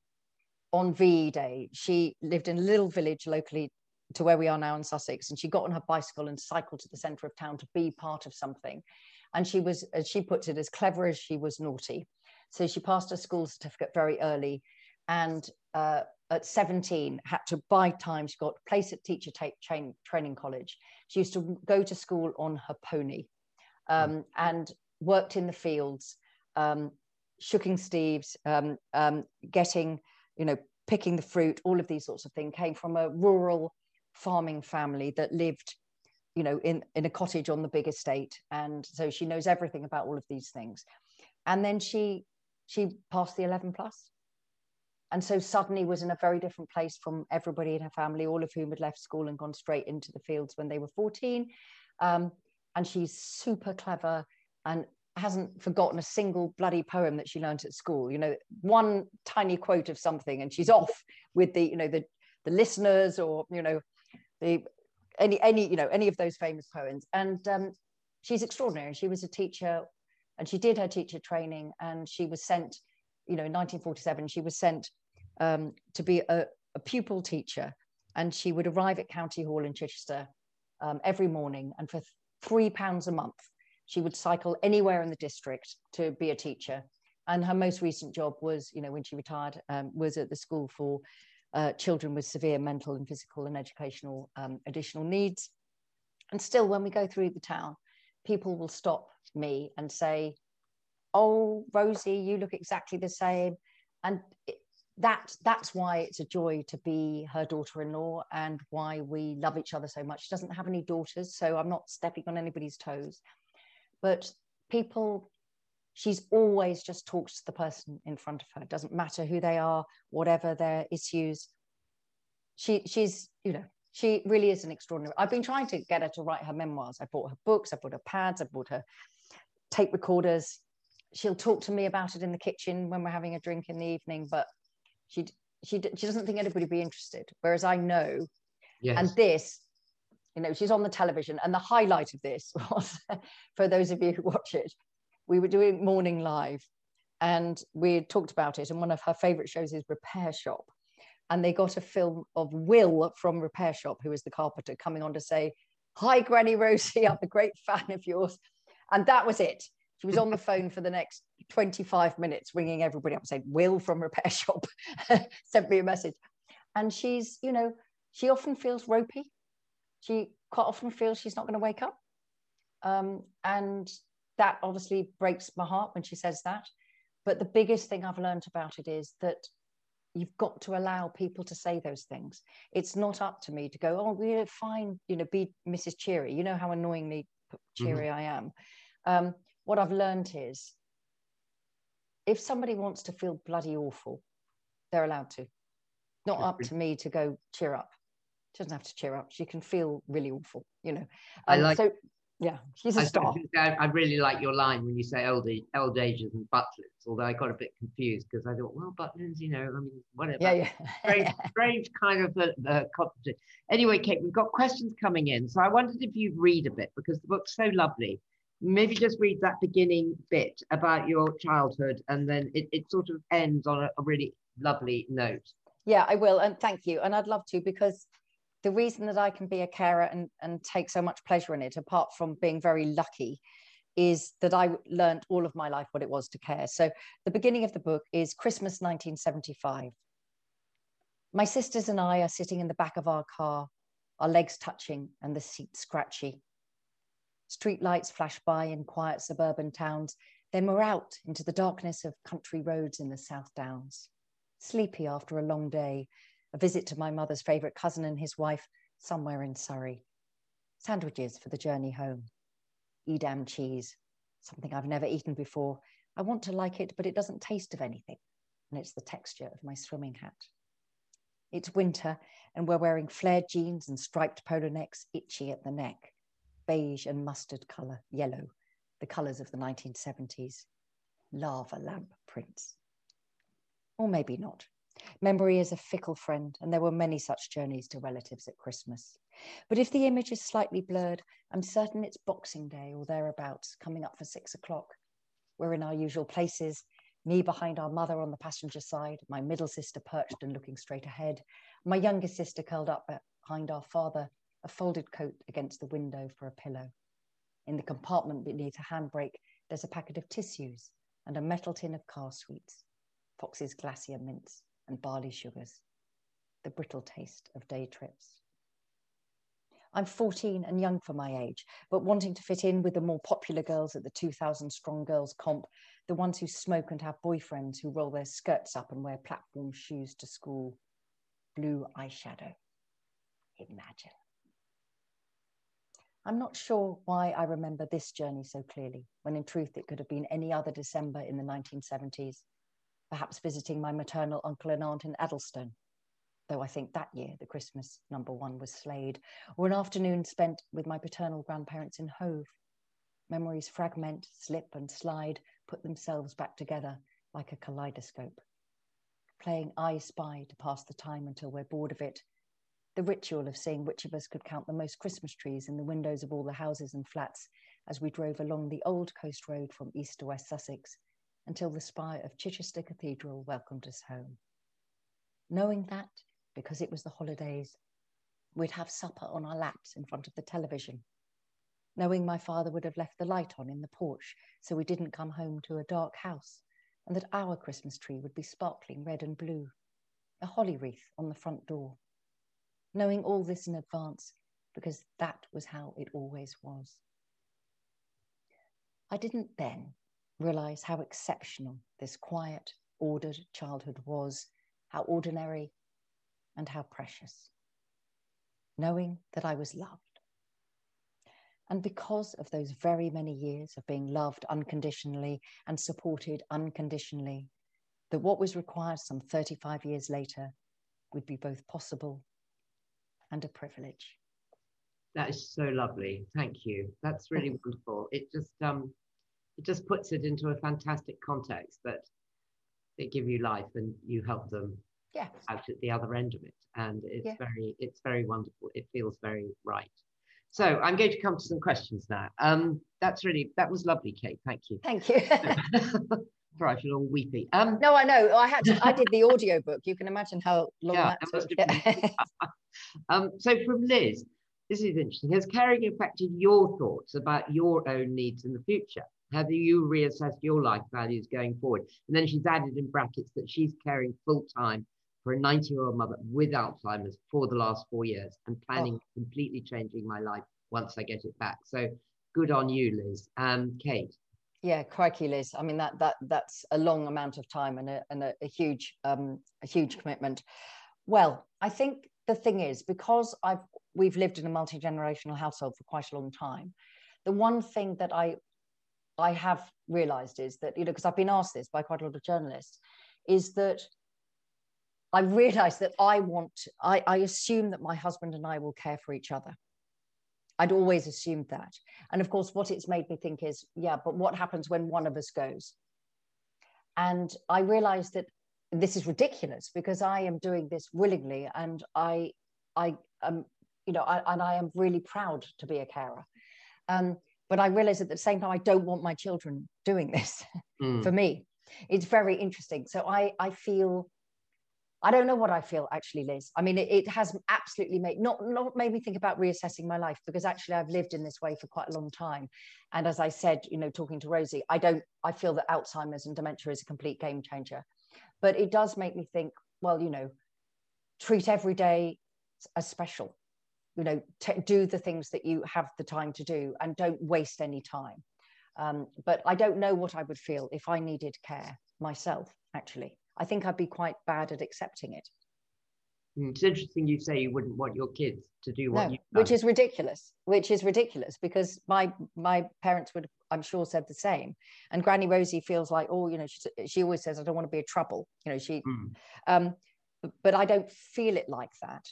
on VE Day. She lived in a little village locally to where we are now in Sussex, and she got on her bicycle and cycled to the centre of town to be part of something. And she was, as she puts it, as clever as she was naughty. So she passed her school certificate very early, and uh, at 17 had to buy time. She got place at teacher train, training college. She used to go to school on her pony um, mm. and worked in the fields. Um, shooking steves, um, um, getting, you know, picking the fruit, all of these sorts of things came from a rural farming family that lived, you know, in, in a cottage on the big estate. And so she knows everything about all of these things. And then she she passed the 11. And so suddenly was in a very different place from everybody in her family, all of whom had left school and gone straight into the fields when they were 14. Um, and she's super clever and hasn't forgotten a single bloody poem that she learned at school you know one tiny quote of something and she's off with the you know the the listeners or you know the any any you know any of those famous poems and um, she's extraordinary she was a teacher and she did her teacher training and she was sent you know in 1947 she was sent um, to be a, a, pupil teacher and she would arrive at county hall in chichester um, every morning and for three pounds a month she would cycle anywhere in the district to be a teacher. And her most recent job was, you know, when she retired, um, was at the school for uh, children with severe mental and physical and educational um, additional needs. And still, when we go through the town, people will stop me and say, oh, Rosie, you look exactly the same. And it, that that's why it's a joy to be her daughter-in-law and why we love each other so much. She doesn't have any daughters, so I'm not stepping on anybody's toes. But people, she's always just talks to the person in front of her. It doesn't matter who they are, whatever their issues. She she's, you know, she really is an extraordinary. I've been trying to get her to write her memoirs. I bought her books, I bought her pads, I bought her tape recorders. She'll talk to me about it in the kitchen when we're having a drink in the evening, but she she she doesn't think anybody would be interested. Whereas I know, yes. and this, you know, she's on the television, and the highlight of this was for those of you who watch it, we were doing morning live, and we talked about it, and one of her favourite shows is Repair Shop, and they got a film of Will from Repair Shop, who is the carpenter, coming on to say, "Hi, Granny Rosie, I'm a great fan of yours," and that was it. She was on the phone for the next 25 minutes, ringing everybody up saying, Will from Repair Shop sent me a message. And she's, you know, she often feels ropey. She quite often feels she's not going to wake up. Um, and that obviously breaks my heart when she says that. But the biggest thing I've learned about it is that you've got to allow people to say those things. It's not up to me to go, oh, we're fine, you know, be Mrs. Cheery. You know how annoyingly cheery mm-hmm. I am. Um, what I've learned is if somebody wants to feel bloody awful, they're allowed to. Not up to me to go cheer up. She doesn't have to cheer up. She can feel really awful, you know. Um, I like. So, yeah, she's a I, star. I really like your line when you say old, old ages and butlers, although I got a bit confused because I thought, well, butlers, you know, I mean, whatever. Yeah, yeah. strange, strange kind of a, a competition. Anyway, Kate, we've got questions coming in. So I wondered if you'd read a bit because the book's so lovely maybe just read that beginning bit about your childhood and then it, it sort of ends on a, a really lovely note. Yeah, I will. And thank you. And I'd love to because the reason that I can be a carer and, and take so much pleasure in it, apart from being very lucky, is that I learned all of my life what it was to care. So the beginning of the book is Christmas 1975. My sisters and I are sitting in the back of our car, our legs touching and the seat scratchy. Streetlights flash by in quiet suburban towns. Then we're out into the darkness of country roads in the South Downs. Sleepy after a long day, a visit to my mother's favourite cousin and his wife somewhere in Surrey. Sandwiches for the journey home. Edam cheese, something I've never eaten before. I want to like it, but it doesn't taste of anything. And it's the texture of my swimming hat. It's winter, and we're wearing flared jeans and striped polo necks, itchy at the neck beige and mustard colour, yellow, the colours of the 1970s. Lava lamp prints. Or maybe not. Memory is a fickle friend, and there were many such journeys to relatives at Christmas. But if the image is slightly blurred, I'm certain it's Boxing Day or thereabouts, coming up for six o'clock. We're in our usual places, me behind our mother on the passenger side, my middle sister perched and looking straight ahead, my younger sister curled up behind our father, a folded coat against the window for a pillow. In the compartment beneath a handbrake, there's a packet of tissues and a metal tin of car sweets, Fox's glacier mints and barley sugars, the brittle taste of day trips. I'm 14 and young for my age, but wanting to fit in with the more popular girls at the 2000 strong girls comp, the ones who smoke and have boyfriends who roll their skirts up and wear platform shoes to school. Blue eyeshadow. Imagine. I'm not sure why I remember this journey so clearly, when in truth it could have been any other December in the 1970s, perhaps visiting my maternal uncle and aunt in Addlestone, though I think that year the Christmas number one was Slade, or an afternoon spent with my paternal grandparents in Hove. Memories fragment, slip and slide, put themselves back together like a kaleidoscope. Playing I Spy to pass the time until we're bored of it, the ritual of seeing which of us could count the most Christmas trees in the windows of all the houses and flats as we drove along the old coast road from east to west Sussex until the spire of Chichester Cathedral welcomed us home. Knowing that, because it was the holidays, we'd have supper on our laps in front of the television. Knowing my father would have left the light on in the porch so we didn't come home to a dark house, and that our Christmas tree would be sparkling red and blue, a holly wreath on the front door knowing all this in advance because that was how it always was. I didn't then, realize how exceptional this quiet, ordered childhood was, how ordinary and how precious. Knowing that I was loved. And because of those very many years of being loved unconditionally and supported unconditionally, that what was required some 35 years later would be both possible and a privilege. That is so lovely. Thank you. That's really wonderful. It just um it just puts it into a fantastic context that they give you life and you help them yeah. out at the other end of it. And it's Yeah. very it's very wonderful. It feels very right. So I'm going to come to some questions now. Um that's really that was lovely, Kate. Thank you. Thank you. Sorry, I feel all weepy. Um no, I know. I had to, I did the audio book. You can imagine how long Yeah, that that took. Yeah. Um, so from Liz, this is interesting. Has caring affected your thoughts about your own needs in the future? Have you reassessed your life values going forward? And then she's added in brackets that she's caring full time for a 90 year old mother with Alzheimer's for the last four years and planning completely changing my life once I get it back. So good on you, Liz. Um, Kate. Yeah, crikey, Liz. I mean that that that's a long amount of time and a and a, a huge um a huge commitment. Well, I think the thing is because I've we've lived in a multi generational household for quite a long time. The one thing that I I have realised is that you know because I've been asked this by quite a lot of journalists, is that I realise that I want I, I assume that my husband and I will care for each other. I'd always assumed that. And of course, what it's made me think is, yeah, but what happens when one of us goes? And I realized that this is ridiculous because I am doing this willingly and I, I am, you know, I, and I am really proud to be a carer. Um, but I realized at the same time, I don't want my children doing this Mm. for me. It's very interesting. So I, I feel, I don't know what I feel actually, Liz. I mean, it, it has absolutely made not not made me think about reassessing my life because actually I've lived in this way for quite a long time. And as I said, you know, talking to Rosie, I don't. I feel that Alzheimer's and dementia is a complete game changer, but it does make me think. Well, you know, treat every day as special. You know, t- do the things that you have the time to do, and don't waste any time. Um, but I don't know what I would feel if I needed care myself. Actually, I think I'd be quite bad at accepting it. Mm, It's interesting you say you wouldn't want your kids to do what no, you which is ridiculous. Which is ridiculous because my my parents would, I'm sure, said the same. And Granny Rosie feels like, oh, you know, she, she always says, I don't want to be a trouble. You know, she, Mm. um, but I don't feel it like that.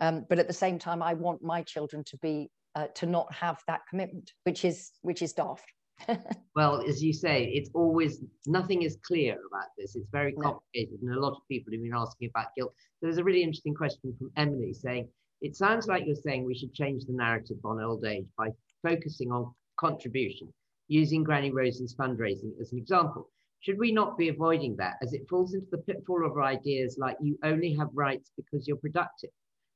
Um, but at the same time, I want my children to be uh, to not have that commitment, which is which is daft. Well, as you say, it's always nothing is clear about this. It's very No. complicated, and a lot of people have been asking about guilt. There's a really interesting question from Emily saying, "It sounds like you're saying we should change the narrative on old age by focusing on contribution, using Granny Rosie's fundraising as an example. Should we not be avoiding that, as it falls into the pitfall of ideas like you only have rights because you're productive?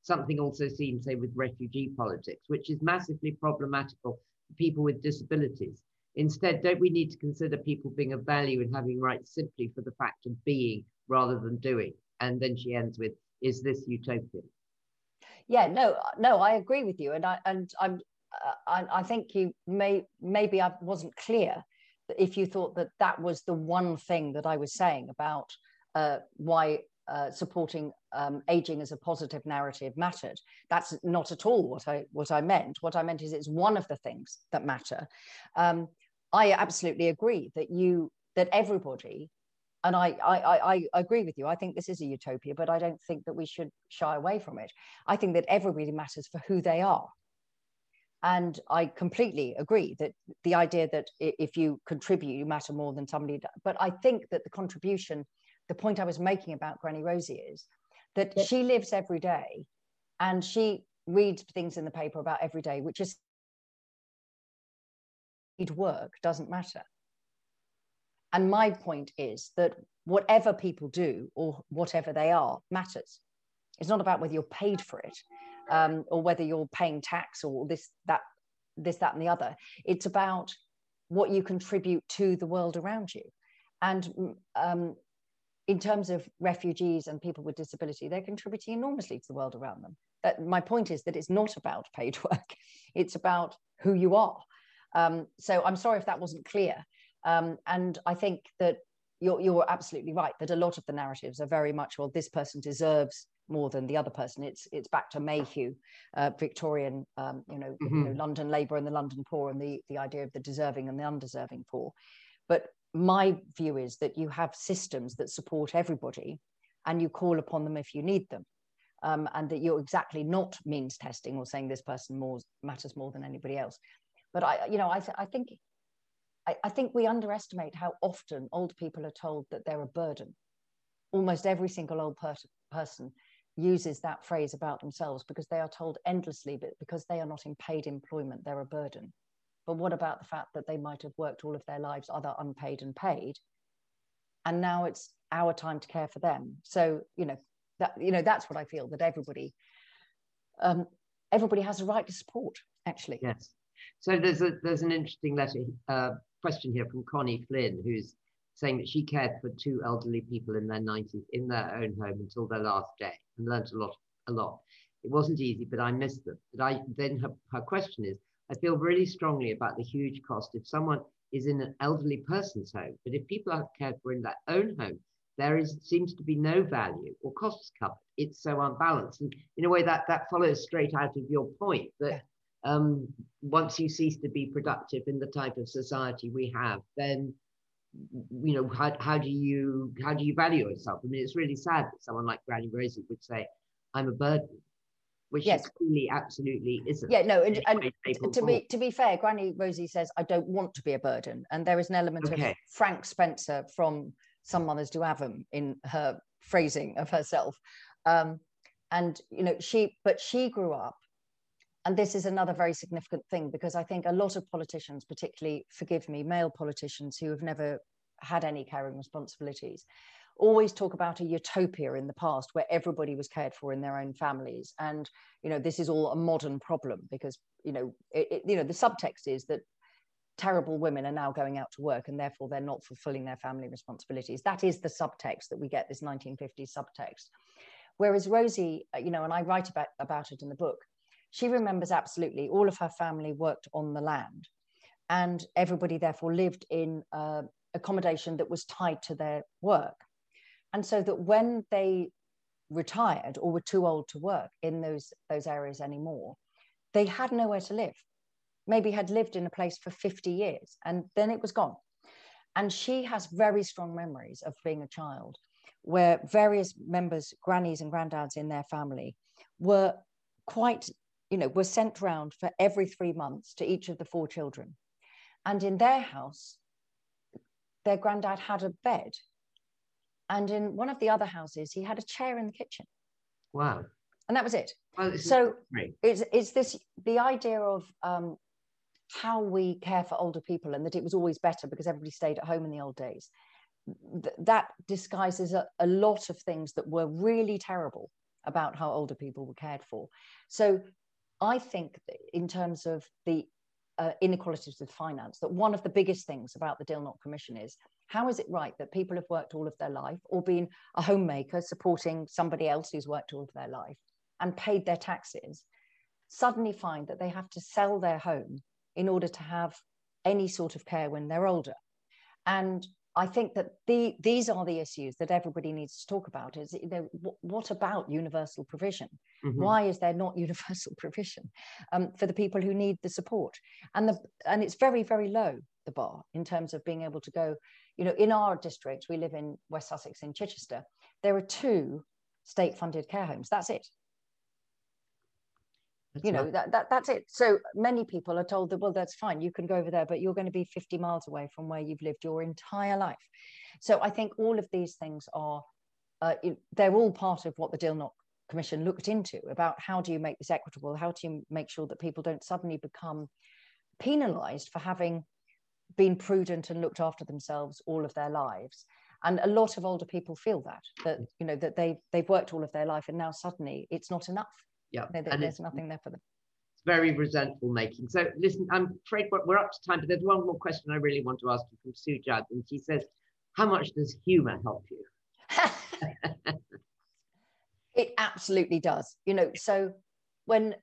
Something also seen, say, with refugee politics, which is massively problematical for people with disabilities." Instead, don't we need to consider people being of value and having rights simply for the fact of being rather than doing? And then she ends with, is this utopian? yeah no no i agree with you and i and i'm uh, I, I think you may maybe i wasn't clear if you thought that that was the one thing that i was saying about uh, why uh, supporting um, aging as a positive narrative mattered that's not at all what i what i meant what i meant is it's one of the things that matter um, i absolutely agree that you that everybody and I, I, I, agree with you. I think this is a utopia, but I don't think that we should shy away from it. I think that everybody matters for who they are. And I completely agree that the idea that if you contribute, you matter more than somebody. does. But I think that the contribution, the point I was making about Granny Rosie is that Yeah. she lives every day and she reads things in the paper about every day, which is work doesn't matter. And my point is that whatever people do or whatever they are matters. It's not about whether you're paid for it um, or whether you're paying tax or this, that, this, that, and the other. It's about what you contribute to the world around you. And mm, um, in terms of refugees and people with disability, they're contributing enormously to the world around them. That, my point is that it's not about paid work, it's about who you are. Um, so I'm sorry if that wasn't clear. Um, and I think that you're, you're absolutely right that a lot of the narratives are very much, well, this person deserves more than the other person. It's it's back to Mayhew, uh, Victorian, um, you, know, mm-hmm. you know, London Labour and the London poor, and the the idea of the deserving and the undeserving poor. But my view is that you have systems that support everybody, and you call upon them if you need them, um, and that you're exactly not means testing or saying this person more matters more than anybody else. But I, you know, I, th- I think I, I think we underestimate how often old people are told that they're a burden. Almost every single old per- person uses that phrase about themselves because they are told endlessly but because they are not in paid employment they're a burden but what about the fact that they might have worked all of their lives either unpaid and paid and now it's our time to care for them so you know that you know that's what i feel that everybody um, everybody has a right to support actually yes so there's a there's an interesting letter uh, question here from connie flynn who's saying that she cared for two elderly people in their 90s in their own home until their last day and learned a lot, a lot. It wasn't easy, but I missed them. But I then her, her question is, I feel really strongly about the huge cost if someone is in an elderly person's home, but if people are cared for in their own home, there is seems to be no value or costs covered. It's so unbalanced, and in a way that that follows straight out of your point that um, once you cease to be productive in the type of society we have, then you know how, how do you how do you value yourself? I mean it's really sad that someone like granny rosie would say i'm a burden which yes. clearly absolutely isn't yeah no and, and to be to be fair granny rosie says i don't want to be a burden and there is an element okay. of frank spencer from some mothers do have them in her phrasing of herself um, and you know she but she grew up and this is another very significant thing because I think a lot of politicians, particularly, forgive me, male politicians who have never had any caring responsibilities, always talk about a utopia in the past where everybody was cared for in their own families. And, you know, this is all a modern problem because, you know, it, it, you know, the subtext is that terrible women are now going out to work and therefore they're not fulfilling their family responsibilities. That is the subtext that we get this 1950s subtext. Whereas Rosie, uh, you know, and I write about, about it in the book, she remembers absolutely all of her family worked on the land and everybody therefore lived in uh, accommodation that was tied to their work and so that when they retired or were too old to work in those those areas anymore they had nowhere to live maybe had lived in a place for 50 years and then it was gone and she has very strong memories of being a child where various members grannies and granddads in their family were quite you know, were sent round for every three months to each of the four children. And in their house, their granddad had a bed. And in one of the other houses, he had a chair in the kitchen. Wow. And that was it. Well, so it's, it's this the idea of um, how we care for older people and that it was always better because everybody stayed at home in the old days. Th- that disguises a, a lot of things that were really terrible about how older people were cared for. So I think in terms of the uh, inequalities with finance, that one of the biggest things about the Dilnot Commission is how is it right that people have worked all of their life or been a homemaker supporting somebody else who's worked all of their life and paid their taxes, suddenly find that they have to sell their home in order to have any sort of care when they're older. And I think that the, these are the issues that everybody needs to talk about. Is you know, what about universal provision? Mm-hmm. Why is there not universal provision um, for the people who need the support? And the and it's very very low the bar in terms of being able to go. You know, in our district, we live in West Sussex in Chichester. There are two state-funded care homes. That's it. That's you know that, that that's it so many people are told that well that's fine you can go over there but you're going to be 50 miles away from where you've lived your entire life so i think all of these things are uh, they're all part of what the Dilnot commission looked into about how do you make this equitable how do you make sure that people don't suddenly become penalized for having been prudent and looked after themselves all of their lives and a lot of older people feel that that you know that they they've worked all of their life and now suddenly it's not enough yeah. There, there's nothing there for them. It's very resentful making. So listen, um, I'm afraid we're up to time, but there's one more question I really want to ask you from Sue Judd. And she says, how much does humor help you? it absolutely does. You know, so when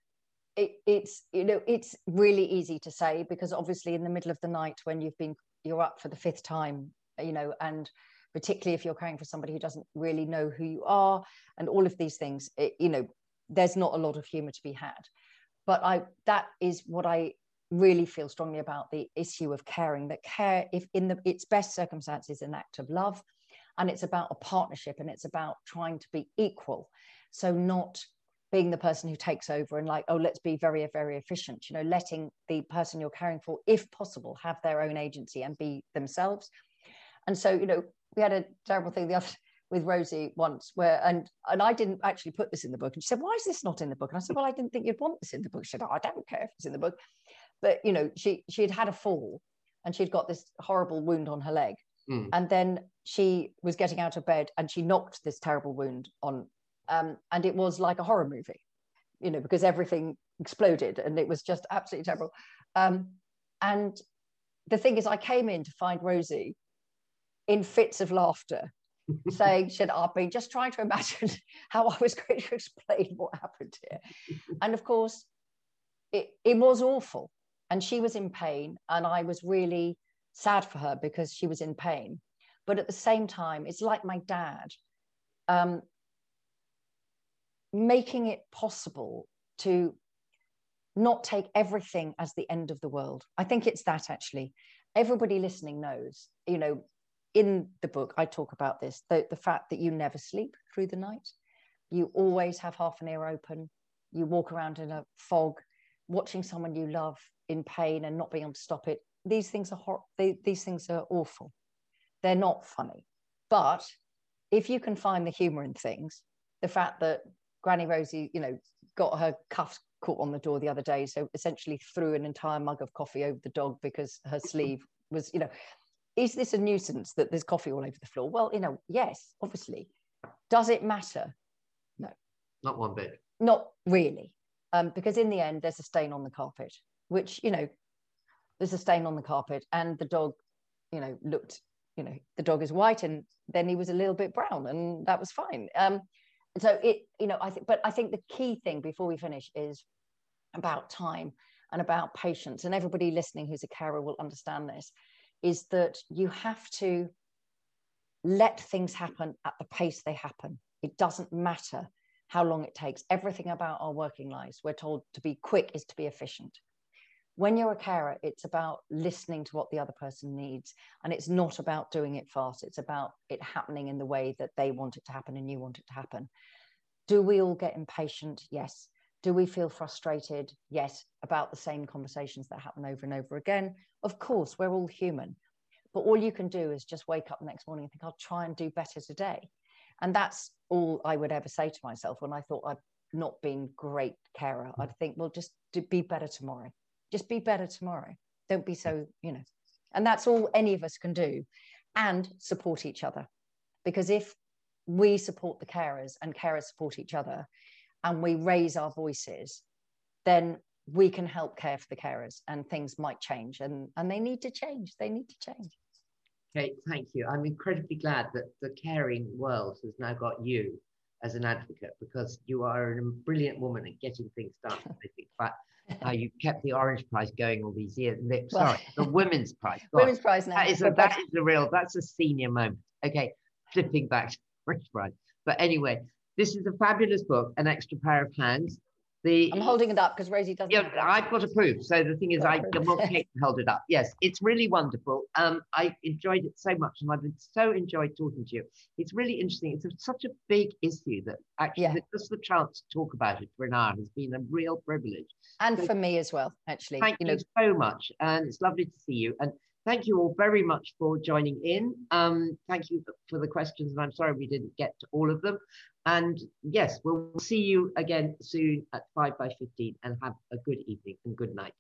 it, it's you know it's really easy to say because obviously in the middle of the night when you've been you're up for the fifth time, you know, and particularly if you're caring for somebody who doesn't really know who you are and all of these things, it, you know, there's not a lot of humor to be had. But I that is what I really feel strongly about the issue of caring that care if in the its best circumstances an act of love and it's about a partnership and it's about trying to be equal so not being the person who takes over and like oh let's be very very efficient you know letting the person you're caring for if possible have their own agency and be themselves. And so you know we had a terrible thing the other with Rosie once where and and I didn't actually put this in the book and she said why is this not in the book? And I said well I didn't think you'd want this in the book. She said oh, I don't care if it's in the book. But you know she she had had a fall and she'd got this horrible wound on her leg. Mm. and then she was getting out of bed and she knocked this terrible wound on um, and it was like a horror movie you know because everything exploded and it was just absolutely terrible. Um, and the thing is i came in to find rosie in fits of laughter saying should i've been just trying to imagine how i was going to explain what happened here. And of course it, it was awful. And she was in pain and i was really sad for her because she was in pain. But at the same time it's like my dad um, making it possible to not take everything as the end of the world. I think it's that actually. Everybody listening knows you know in the book i talk about this the, the fact that you never sleep through the night. You always have half an ear open. You walk around in a fog watching someone you love in pain and not being able to stop it. These things are hor- they, these things are awful. They're not funny. But if you can find the humor in things the fact that granny rosie you know got her cuffs caught on the door the other day so essentially threw an entire mug of coffee over the dog because her sleeve was you know is this a nuisance that there's coffee all over the floor? Well you know yes obviously. Does it matter? No. Not one bit. Not really. Um, because in the end there's a stain on the carpet which you know there's a stain on the carpet and the dog you know looked you know the dog is white and then he was a little bit brown and that was fine. Um so it you know i think but i think the key thing before we finish is about time and about patience. And everybody listening who's a carer will understand this is that you have to let things happen at the pace they happen. It doesn't matter how long it takes. Everything about our working lives we're told to be quick is to be efficient when you're a carer, it's about listening to what the other person needs. And it's not about doing it fast. It's about it happening in the way that they want it to happen and you want it to happen. Do we all get impatient? Yes. Do we feel frustrated? Yes. About the same conversations that happen over and over again? Of course, we're all human. But all you can do is just wake up the next morning and think, I'll try and do better today. And that's all I would ever say to myself when I thought I'd not been great carer. Hmm. I'd think, well, just be better tomorrow just be better tomorrow. Don't be so you know. And that's all any of us can do and support each other. Because if we support the carers and carers support each other and we raise our voices then we can help care for the carers and things might change and and they need to change. They need to change. Okay thank you. I'm incredibly glad that the caring world has now got you as an advocate because you are a brilliant woman at getting things done i think. But how you kept the Orange Prize going all these years. Sorry, well, the Women's Prize. God, women's Prize now. That is, a, that is a real, that's a senior moment. Okay, flipping back to Orange Prize. But anyway, this is a fabulous book, An Extra Pair of Hands. The, I'm holding it up because Rosie doesn't. Yeah, I've got a proof. So the thing is, I Kate to hold it up. Yes, it's really wonderful. Um, I enjoyed it so much, and I've so enjoyed talking to you. It's really interesting. It's a, such a big issue that actually yeah. just the chance to talk about it for an hour has been a real privilege. And so, for me as well, actually. Thank you, know. so much, and it's lovely to see you. And thank you all very much for joining in. Um, thank you for the questions, and I'm sorry we didn't get to all of them. And yes, we'll see you again soon at 5 by 15 and have a good evening and good night.